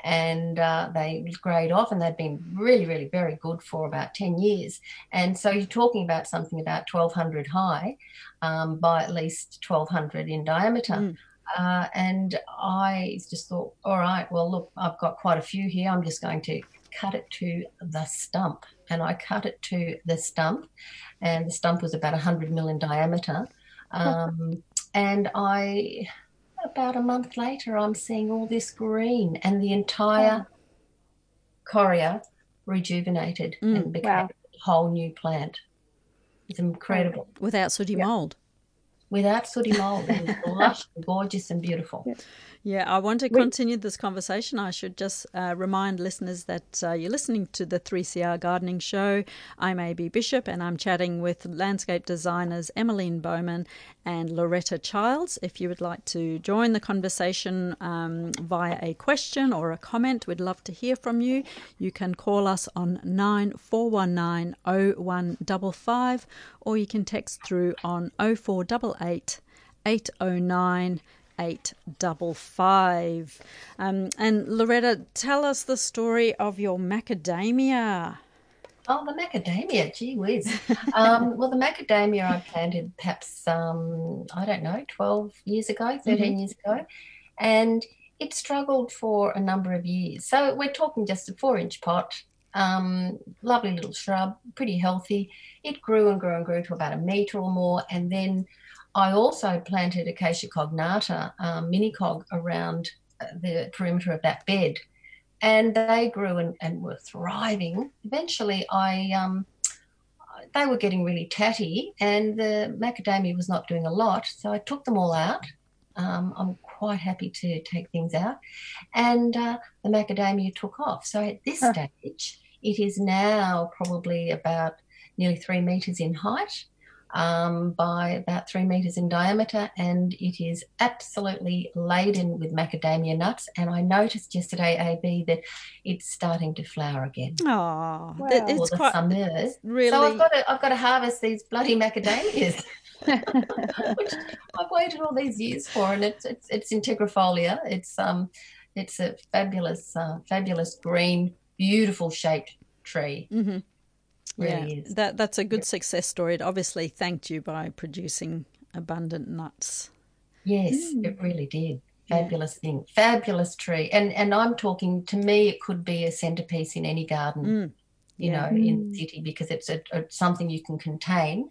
and uh, they grayed off, and they'd been really, really very good for about ten years. And so you're talking about something about 1,200 high um, by at least 1,200 in diameter. Mm. Uh, and I just thought, all right, well, look, I've got quite a few here. I'm just going to cut it to the stump. And I cut it to the stump, and the stump was about 100 mil in diameter. Um, and I, about a month later, I'm seeing all this green, and the entire correa rejuvenated mm, and became wow. a whole new plant. It's incredible. Without sooty yep. mold. Without sooty mold, and lush, gorgeous, and beautiful. Yep. Yeah, I want to continue this conversation. I should just uh, remind listeners that uh, you're listening to the 3CR Gardening Show. I'm AB Bishop and I'm chatting with landscape designers Emmeline Bowman and Loretta Childs. If you would like to join the conversation um, via a question or a comment, we'd love to hear from you. You can call us on 9419 0155 or you can text through on 0488 809 855. Um, and Loretta, tell us the story of your macadamia. Oh, the macadamia, gee whiz. um, well, the macadamia I planted perhaps, um, I don't know, 12 years ago, 13 mm-hmm. years ago. And it struggled for a number of years. So we're talking just a four inch pot, um, lovely little shrub, pretty healthy. It grew and grew and grew to about a metre or more. And then I also planted Acacia cognata, um, mini cog, around uh, the perimeter of that bed, and they grew and, and were thriving. Eventually, I um, they were getting really tatty, and the macadamia was not doing a lot, so I took them all out. Um, I'm quite happy to take things out, and uh, the macadamia took off. So at this huh. stage, it is now probably about nearly three meters in height um, by about three meters in diameter, and it is absolutely laden with macadamia nuts. And I noticed yesterday, AB, that it's starting to flower again. Oh, wow. it's the quite summers. Really. So I've got to, I've got to harvest these bloody macadamias. which I've waited all these years for, and it's it's, it's integrifolia. It's um, it's a fabulous, uh, fabulous green, beautiful shaped tree. Mm-hmm really yeah, is. That that's a good success story. It obviously thanked you by producing abundant nuts. Yes, mm. it really did. Fabulous yeah. thing, fabulous tree, and and I'm talking to me. It could be a centerpiece in any garden, mm. you yeah. know, mm. in the city because it's a, a, something you can contain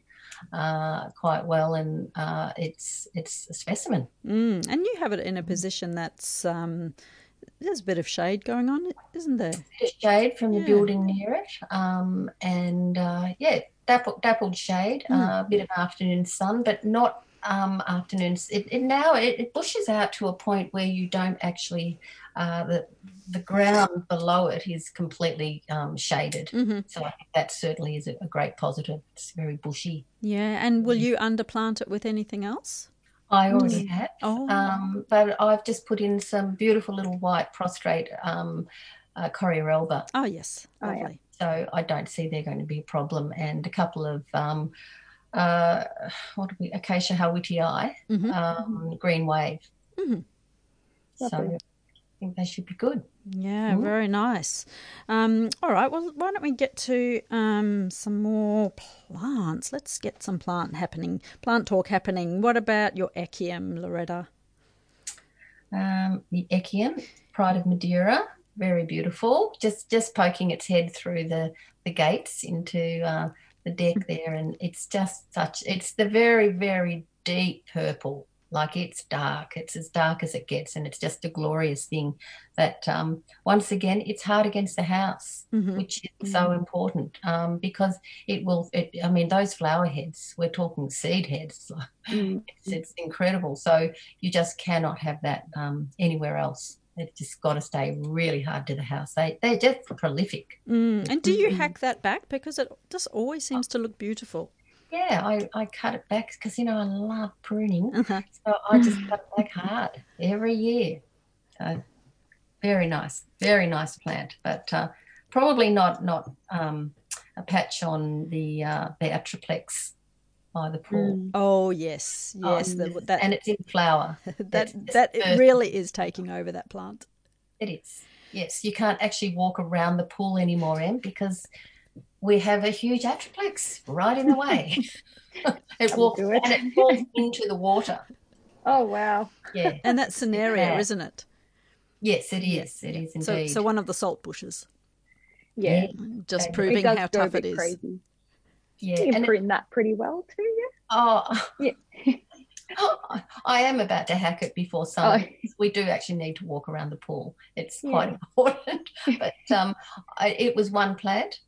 uh, quite well, and uh, it's it's a specimen. Mm. And you have it in a position that's um, there's a bit of shade going on, isn't there? Shade from the Yeah. building near it, um, and uh, yeah, dappled, dappled shade, Mm. uh, a bit of afternoon sun, but not um, afternoons. It, it now it, it bushes out to a point where you don't actually uh, the the ground below it is completely um, shaded. hmm So I think that certainly is a, a great positive. It's very bushy. Yeah, and will you underplant it with anything else? I already have. Oh, Um, but I've just put in some beautiful little white prostrate um, uh, Correa alba. oh yes, Oh, yeah. So I don't see there going to be a problem. And a couple of, um, uh, what do we, Acacia howittii, Mhm. um, Green Wave. Mhm. So think they should be good. Yeah, Mm. very nice. Um, all right, well, why don't we get to um, some more plants? Let's get some plant happening, plant talk happening. What about your echium, Loretta? Um, the Echium, Pride of Madeira, very beautiful. Just just poking its head through the the gates into uh, the deck there, and it's just such. It's the very very deep purple, like it's dark. It's as dark as it gets, and it's just a glorious thing. That um, once again, it's hard against the house, Mhm. which is so important um, because it will. It, I mean, those flower heads. We're talking seed heads. Mm. It's, it's incredible. So you just cannot have that um, anywhere else. It's just got to stay really hard to the house. They they're just prolific. Mm. And do you Mhm. hack that back because it just always seems to look beautiful? Yeah, I, I cut it back because you know I love pruning, Uh-huh. so I just cut it back hard every year. So very nice, very nice plant, but uh, probably not not um, a patch on the uh, the atriplex by the pool. Mm. Oh yes, yes, Um, the, that and it's in flower. that it's that it first- really is taking over that plant. It is. Yes, you can't actually walk around the pool anymore, Em, because we have a huge atriplex right in the way. it walks it. and it falls into the water. Oh wow. Yeah. And that's an area, bad. isn't it? Yes, it is. It is So, indeed. so one of the salt bushes, Yeah. just Okay. proving how tough a it bit is. crazy. yeah. You can And it- that pretty well too, yeah. oh, Yeah. I am about to hack it before sun. Oh. We do actually need to walk around the pool. It's Yeah. quite important. But um, I, it was one plant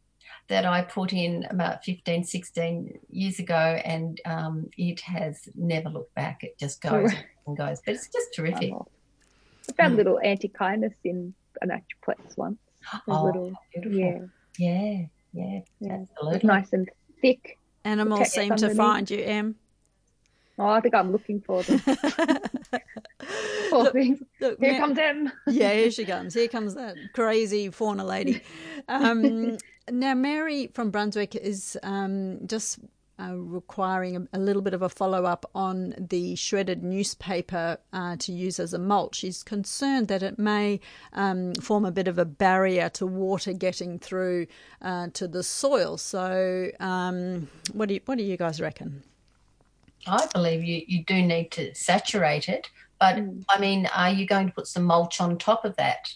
that I put in about 15, 16 years ago, and um, it has never looked back. It just goes and goes. But it's just terrific. I found Mm. little antechinus in an atriplex once. A Oh, little, beautiful. yeah, Yeah, yeah, yeah. It's absolutely. nice and thick. Animals Okay, seem to find you, Em. Oh, I think I'm looking for them. Poor Look, things. look, Here Ma- comes Em. yeah, here she comes. Here comes that crazy fauna lady. Um, now, Mary from Brunswick is um, just uh, requiring a, a little bit of a follow up on the shredded newspaper uh, to use as a mulch. She's concerned that it may um, form a bit of a barrier to water getting through uh, to the soil. So, um, what do you, what do you guys reckon? I believe you, you do need to saturate it. But Mm. I mean, are you going to put some mulch on top of that?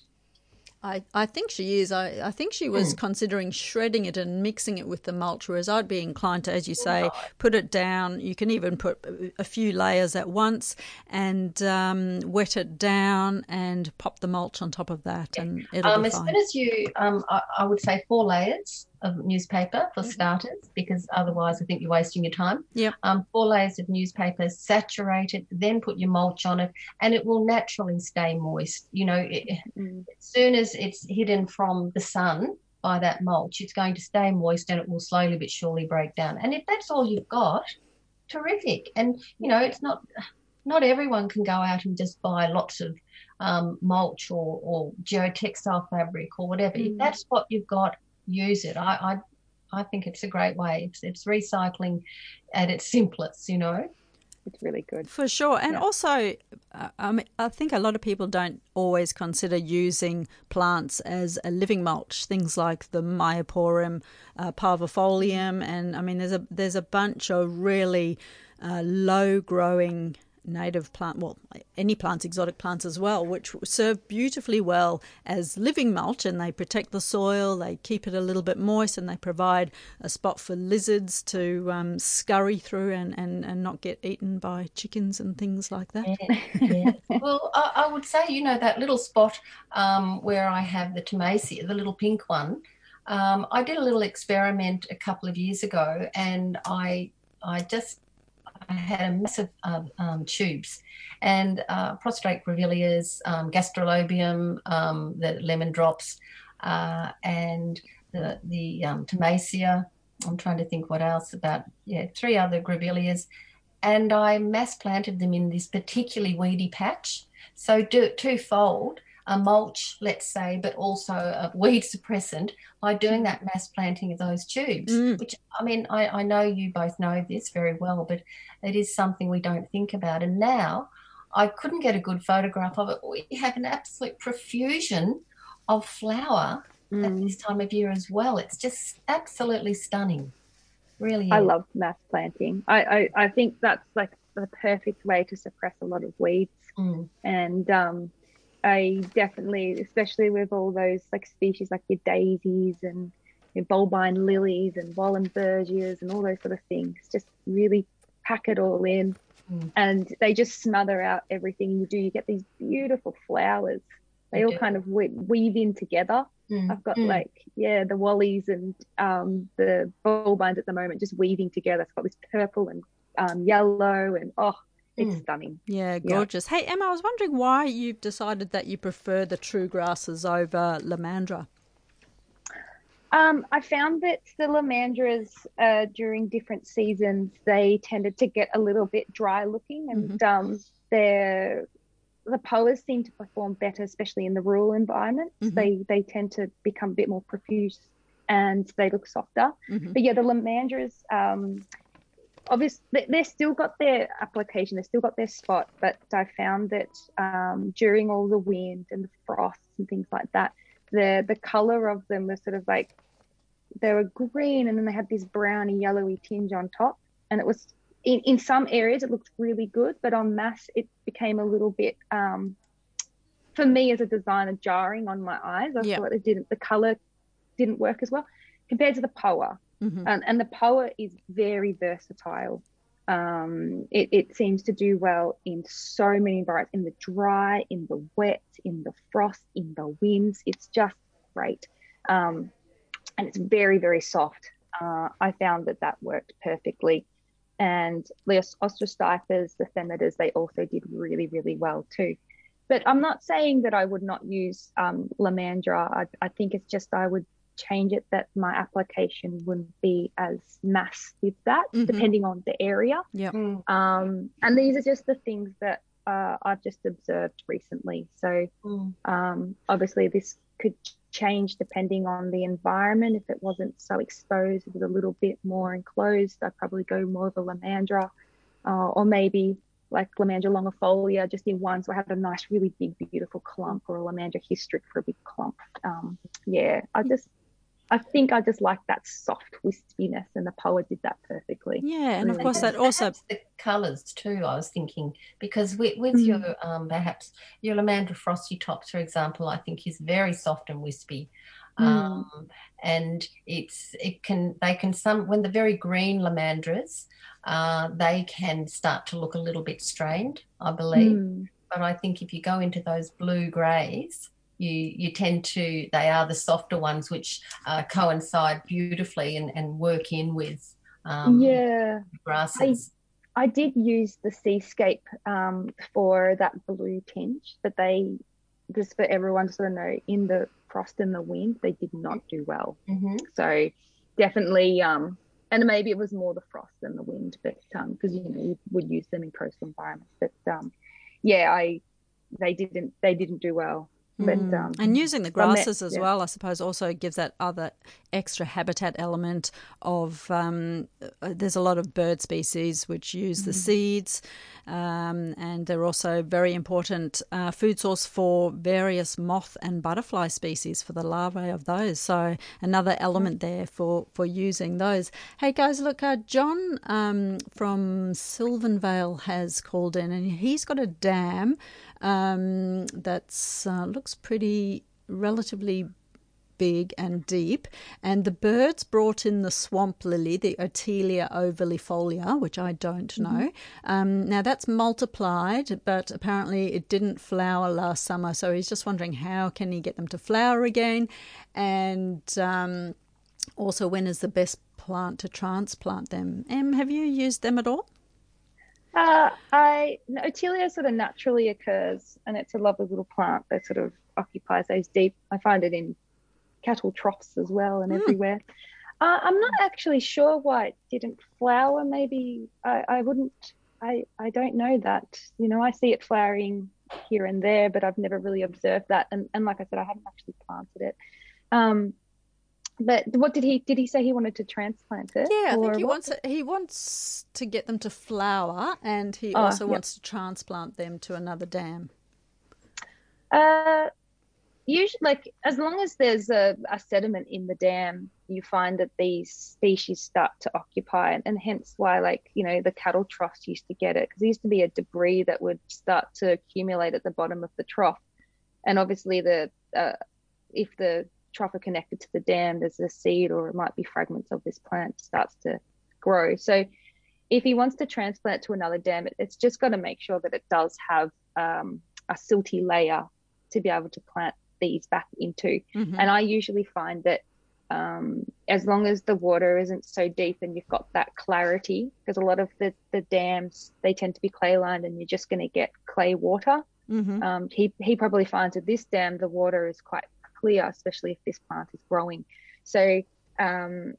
I, I think she is. I, I think she was Hmm. considering shredding it and mixing it with the mulch, whereas I'd be inclined to, as you say, put it down. You can even put a- few layers at once and um, wet it down and pop the mulch on top of that, and it'll Um, be fine. as soon as you, um, I, I would say four layers of newspaper for starters, because otherwise I think you're wasting your time. Yeah. Um, four layers of newspaper, saturate it, then put your mulch on it, and it will naturally stay moist. You know, it, Mm. as soon as it's hidden from the sun by that mulch, it's going to stay moist and it will slowly but surely break down. And if that's all you've got, terrific. And you know, it's not not everyone can go out and just buy lots of um, mulch or, or geotextile fabric or whatever. If Mm. that's what you've got, use it. I, I I think it's a great way. It's, it's recycling at its simplest, you know. It's really good. For sure. And Yeah. also, uh, I, mean, I think a lot of people don't always consider using plants as a living mulch. Things like the Myoporum uh, parvifolium, and I mean, there's a there's a bunch of really uh, low growing native plant, well, any plants, exotic plants as well, which serve beautifully well as living mulch and they protect the soil, they keep it a little bit moist, and they provide a spot for lizards to um, scurry through and, and, and not get eaten by chickens and things like that. Yeah, yeah. well, I, I, would say, you know, that little spot um, where I have the Thomasia, the little pink one. Um, I did a little experiment a couple of years ago, and I I just I had a massive uh, um, tubes and uh, prostrate grevilleas, um, gastrolobium, um, the lemon drops, uh, and the the um, Thomasia. I'm trying to think what else about yeah three other grevilleas, and I mass planted them in this particularly weedy patch. So do it twofold a mulch, let's say, but also a weed suppressant by doing that mass planting of those tubes. Mm. Which, I mean, I, I know you both know this very well, but it is something we don't think about. And now I couldn't get a good photograph of it. We have an absolute profusion of flower mm. at this time of year as well. It's just absolutely stunning. Really, is. I love mass planting. I, I, I think that's like the perfect way to suppress a lot of weeds. Mm. And um, I definitely, especially with all those like species like your daisies and your bulbine lilies and Wahlenbergias and all those sort of things, just really pack it all in. Mm. And they just smother out everything you do. You get these beautiful flowers. They all kind of weave in together. Mm. I've got mm. like, yeah, the wallies and um, the bulbines at the moment just weaving together. It's got this purple and um, yellow and oh, it's mm. stunning. Yeah, gorgeous. Yeah. Hey, Emma, I was wondering why you've decided that you prefer the true grasses over Lomandra. Um, I found that the Lomandras uh, during different seasons they tended to get a little bit dry looking, and mm-hmm. um, the poas seem to perform better, especially in the rural environments. Mm-hmm. They they tend to become a bit more profuse and they look softer. Mm-hmm. But yeah, the Lomandras. Um, obviously they've still got their application, they've still got their spot, but I found that um, during all the wind and the frosts and things like that, the the color of them was sort of like they were green and then they had this browny yellowy tinge on top, and it was in, in some areas it looked really good, but on mass it became a little bit um, for me as a designer jarring on my eyes. I yep. thought it didn't the color didn't work as well compared to the Poa. Mm-hmm. Um, and the Poa is very versatile. Um, it, it, seems to do well in so many environments in the dry, in the wet, in the frost, in the winds. It's just great. Um, and it's very, very soft. Uh, I found that that worked perfectly. And the Austrostipas, the Themedas, they also did really, really well too. But I'm not saying that I would not use um, Lomandra. I, I think it's just I would change it that my application wouldn't be as mass with that, mm-hmm. depending on the area. Yeah. Mm. Um, and these are just the things that uh, I've just observed recently. So mm. um, obviously, this could change depending on the environment. If it wasn't so exposed, it was a little bit more enclosed, I'd probably go more of a Lomandra, uh, or maybe like Lomandra longifolia, just in one. So I have a nice, really big, beautiful clump, or a Lomandra hystrix for a big clump. Um, yeah, I just I think I just like that soft wispiness, and the poet did that perfectly. Yeah, and really. of course that also the colours too. I was thinking because with, with mm. your um, perhaps your Lomandra frosty tops, for example, I think is very soft and wispy. Mm. Um, and it's it can they can some when the very green lomandras uh, they can start to look a little bit strained i believe mm. but i think if you go into those blue grays you you tend to they are the softer ones which uh, coincide beautifully and, and work in with um, yeah grasses. I, I did use the seascape um, for that blue tinge, but they just for everyone to sort of know in the frost and the wind they did not do well. Mm-hmm. So definitely um, and maybe it was more the frost than the wind, but because um, you know you would use them in coastal environments. But um, yeah, I they didn't they didn't do well But, um, and using the grasses as yeah. well, I suppose, also gives that other extra habitat element of. Um, uh, there's a lot of bird species which use the seeds, um, and they're also very important uh, food source for various moth and butterfly species for the larvae of those. So another element there for for using those. Hey guys, look, uh, John um, from Sylvanvale has called in, and he's got a dam um, that's uh, looks pretty relatively big and deep. And the birds brought in the swamp lily, the Ottelia ovalifolia, which I don't know. Um, now that's multiplied, but apparently it didn't flower last summer. So he's just wondering how can he get them to flower again, and um, also when is the best plant to transplant them. Em, have you used them at all? Uh, I no, Ottelia sort of naturally occurs, and it's a lovely little plant that sort of occupies those deep. I find it in cattle troughs as well and Hmm. everywhere. Uh, I'm not actually sure why it didn't flower. Maybe I, I wouldn't. I I don't know that. You know, I see it flowering here and there, but I've never really observed that. And and like I said, I haven't actually planted it. Um, but what did he did he say he wanted to transplant it? Yeah, I think he what? wants he wants to get them to flower, and he Oh, also yep. wants to transplant them to another dam. Uh, usually, like as long as there's a, a sediment in the dam, you find that these species start to occupy, and, and hence why, like you know, the cattle troughs used to get it because there used to be a debris that would start to accumulate at the bottom of the trough, and obviously the uh, if the trough are connected to the dam, there's a seed or it might be fragments of this plant starts to grow. So if he wants to transplant to another dam, it, it's just got to make sure that it does have um, a silty layer to be able to plant these back into. Mhm. And I usually find that um, as long as the water isn't so deep and you've got that clarity, because a lot of the, the dams, they tend to be clay lined and you're just going to get clay water. Mhm. Um, he, he probably finds that this dam, the water is quite clear, especially if this plant is growing. So um,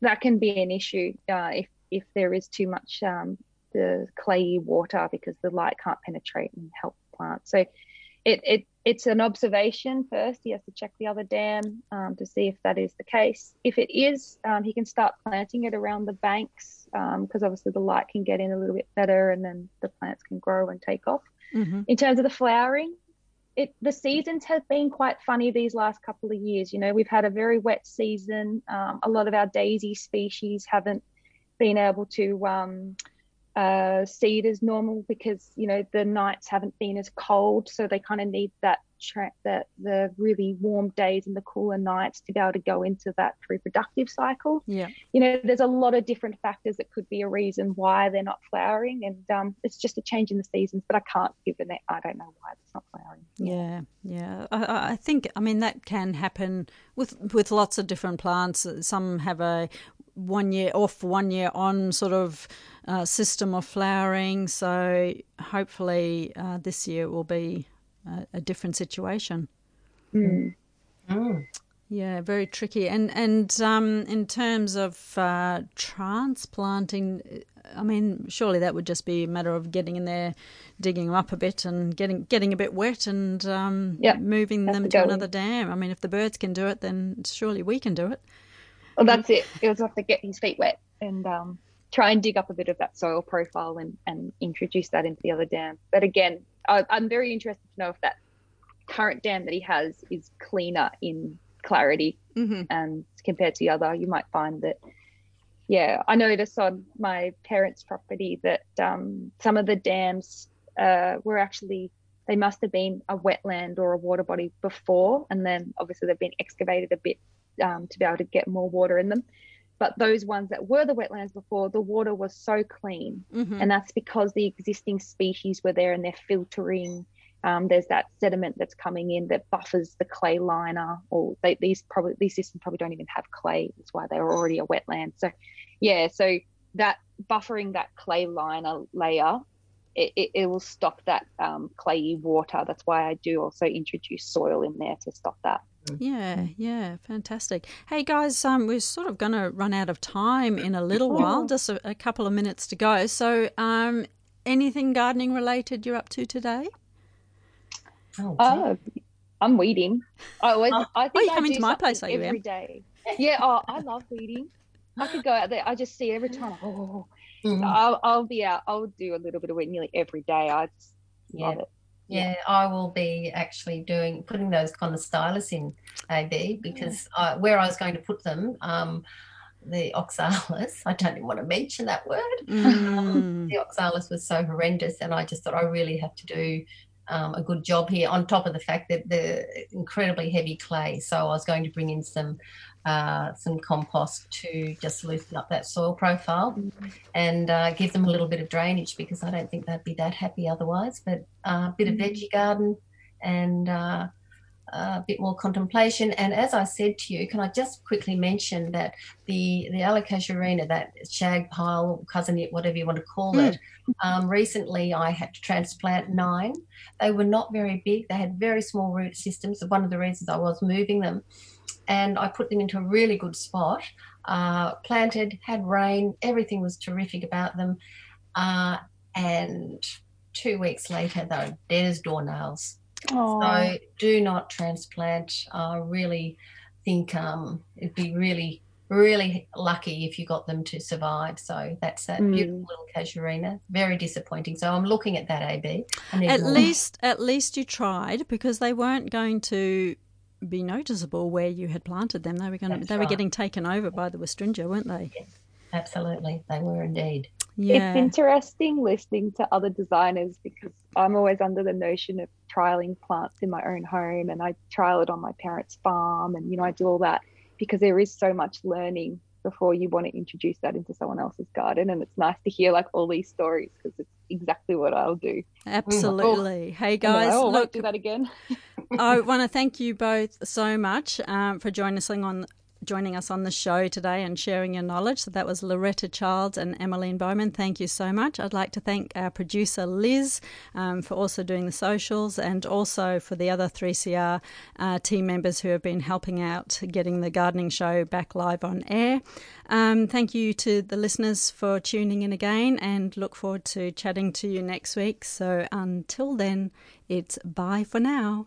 that can be an issue uh, if, if there is too much um, the clayey water because the light can't penetrate and help the plant. So it, it it's an observation first. He has to check the other dam um, to see if that is the case. If it is, um, he can start planting it around the banks because obviously the light can get in a little bit better and then the plants can grow and take off. Mhm. In terms of the flowering, it the seasons have been quite funny these last couple of years. You know, we've had a very wet season. Um, a lot of our daisy species haven't been able to um, uh, seed as normal because you know the nights haven't been as cold, so they kind of need that tra- that the really warm days and the cooler nights to be able to go into that reproductive cycle Yeah. you know, there's a lot of different factors that could be a reason why they're not flowering, and um, it's just a change in the seasons. But I can't give an I don't know why it's not flowering. Yeah, yeah. I- I, I think I mean that can happen with with lots of different plants. Some have a one year off, one year on sort of uh, system of flowering. So hopefully uh, this year will be a, a different situation. Mm. Mm. Yeah, very tricky. And and um, in terms of uh, transplanting, I mean, surely that would just be a matter of getting in there, digging them up a bit, and getting getting a bit wet, and um, Yeah, moving have them to to another dam. I mean, if the birds can do it, then surely we can do it. Well, that's it. He'll just have to get his feet wet and um, try and dig up a bit of that soil profile and, and introduce that into the other dam. But again, I, I'm very interested to know if that current dam that he has is cleaner in clarity Mm-hmm. and compared to the other, you might find that. Yeah, I noticed on my parents' property that um, some of the dams uh, were actually they must have been a wetland or a water body before, and then obviously they've been excavated a bit um, to be able to get more water in them. But those ones that were the wetlands before, the water was so clean, Mm-hmm. and that's because the existing species were there and they're filtering. Um, there's that sediment that's coming in that buffers the clay liner, or they, these probably these systems probably don't even have clay. That's why they're already a wetland. So, yeah, so that buffering that clay liner layer, it, it, it will stop that um, clayey water. That's why I do also introduce soil in there to stop that. Yeah, yeah, fantastic. Hey guys, um, we're sort of going to run out of time in a little while, just a, a couple of minutes to go. So, um, anything gardening related you're up to today? Oh, Oh, I'm weeding. I always. Oh. I think you I coming do to my place, are you, every Yeah. Oh, I love weeding. I could go out there. I just see every time. Oh, so Mm. I'll, I'll be out. I'll do a little bit of weed nearly every day. I just Yeah. love it. Yeah, I will be actually doing putting those kind of stylus in AB because I, where I was going to put them, um, the oxalis. I don't even want to mention that word. Mm. The oxalis was so horrendous, and I just thought I really have to do um, a good job here. On top of the fact that the incredibly heavy clay, so I was going to bring in some uh, some compost to just loosen up that soil profile and uh, give them a little bit of drainage because I don't think they'd be that happy otherwise. But uh, a bit of veggie garden and uh, a bit more contemplation. And as I said to you, can I just quickly mention that the the Allocasuarina, that shag pile, cousin, whatever you want to call it, um, recently I had to transplant nine. They were not very big. They had very small root systems. One of the reasons I was moving them, and I put them into a really good spot. Uh, planted, had rain, everything was terrific about them. Uh, and two weeks later, they were dead as doornails. Oh, So do not transplant. I really think um, it'd be really, really lucky if you got them to survive. So that's that Mm. beautiful little casuarina. Very disappointing. So I'm looking at that AB. At least, at least you tried because they weren't going to be noticeable where you had planted them. They were going to, That's they were getting taken over by the Westringia, weren't they? Absolutely, they were indeed. Yeah. It's interesting listening to other designers because I'm always under the notion of trialing plants in my own home and I trial it on my parents' farm and you know I do all that because there is so much learning before you want to introduce that into someone else's garden and it's nice to hear like all these stories because it's exactly what I'll do. Absolutely. Hey And then I, guys, oh, I look, do that again. I want to thank you both so much um, for joining us on joining us on the show today and sharing your knowledge. So that was Loretta Childs and Emmeline Bowman. Thank you so much. I'd like to thank our producer Liz um, for also doing the socials and also for the other 3CR uh, team members who have been helping out getting the gardening show back live on air. Um, thank you to the listeners for tuning in again and look forward to chatting to you next week. So until then, it's bye for now.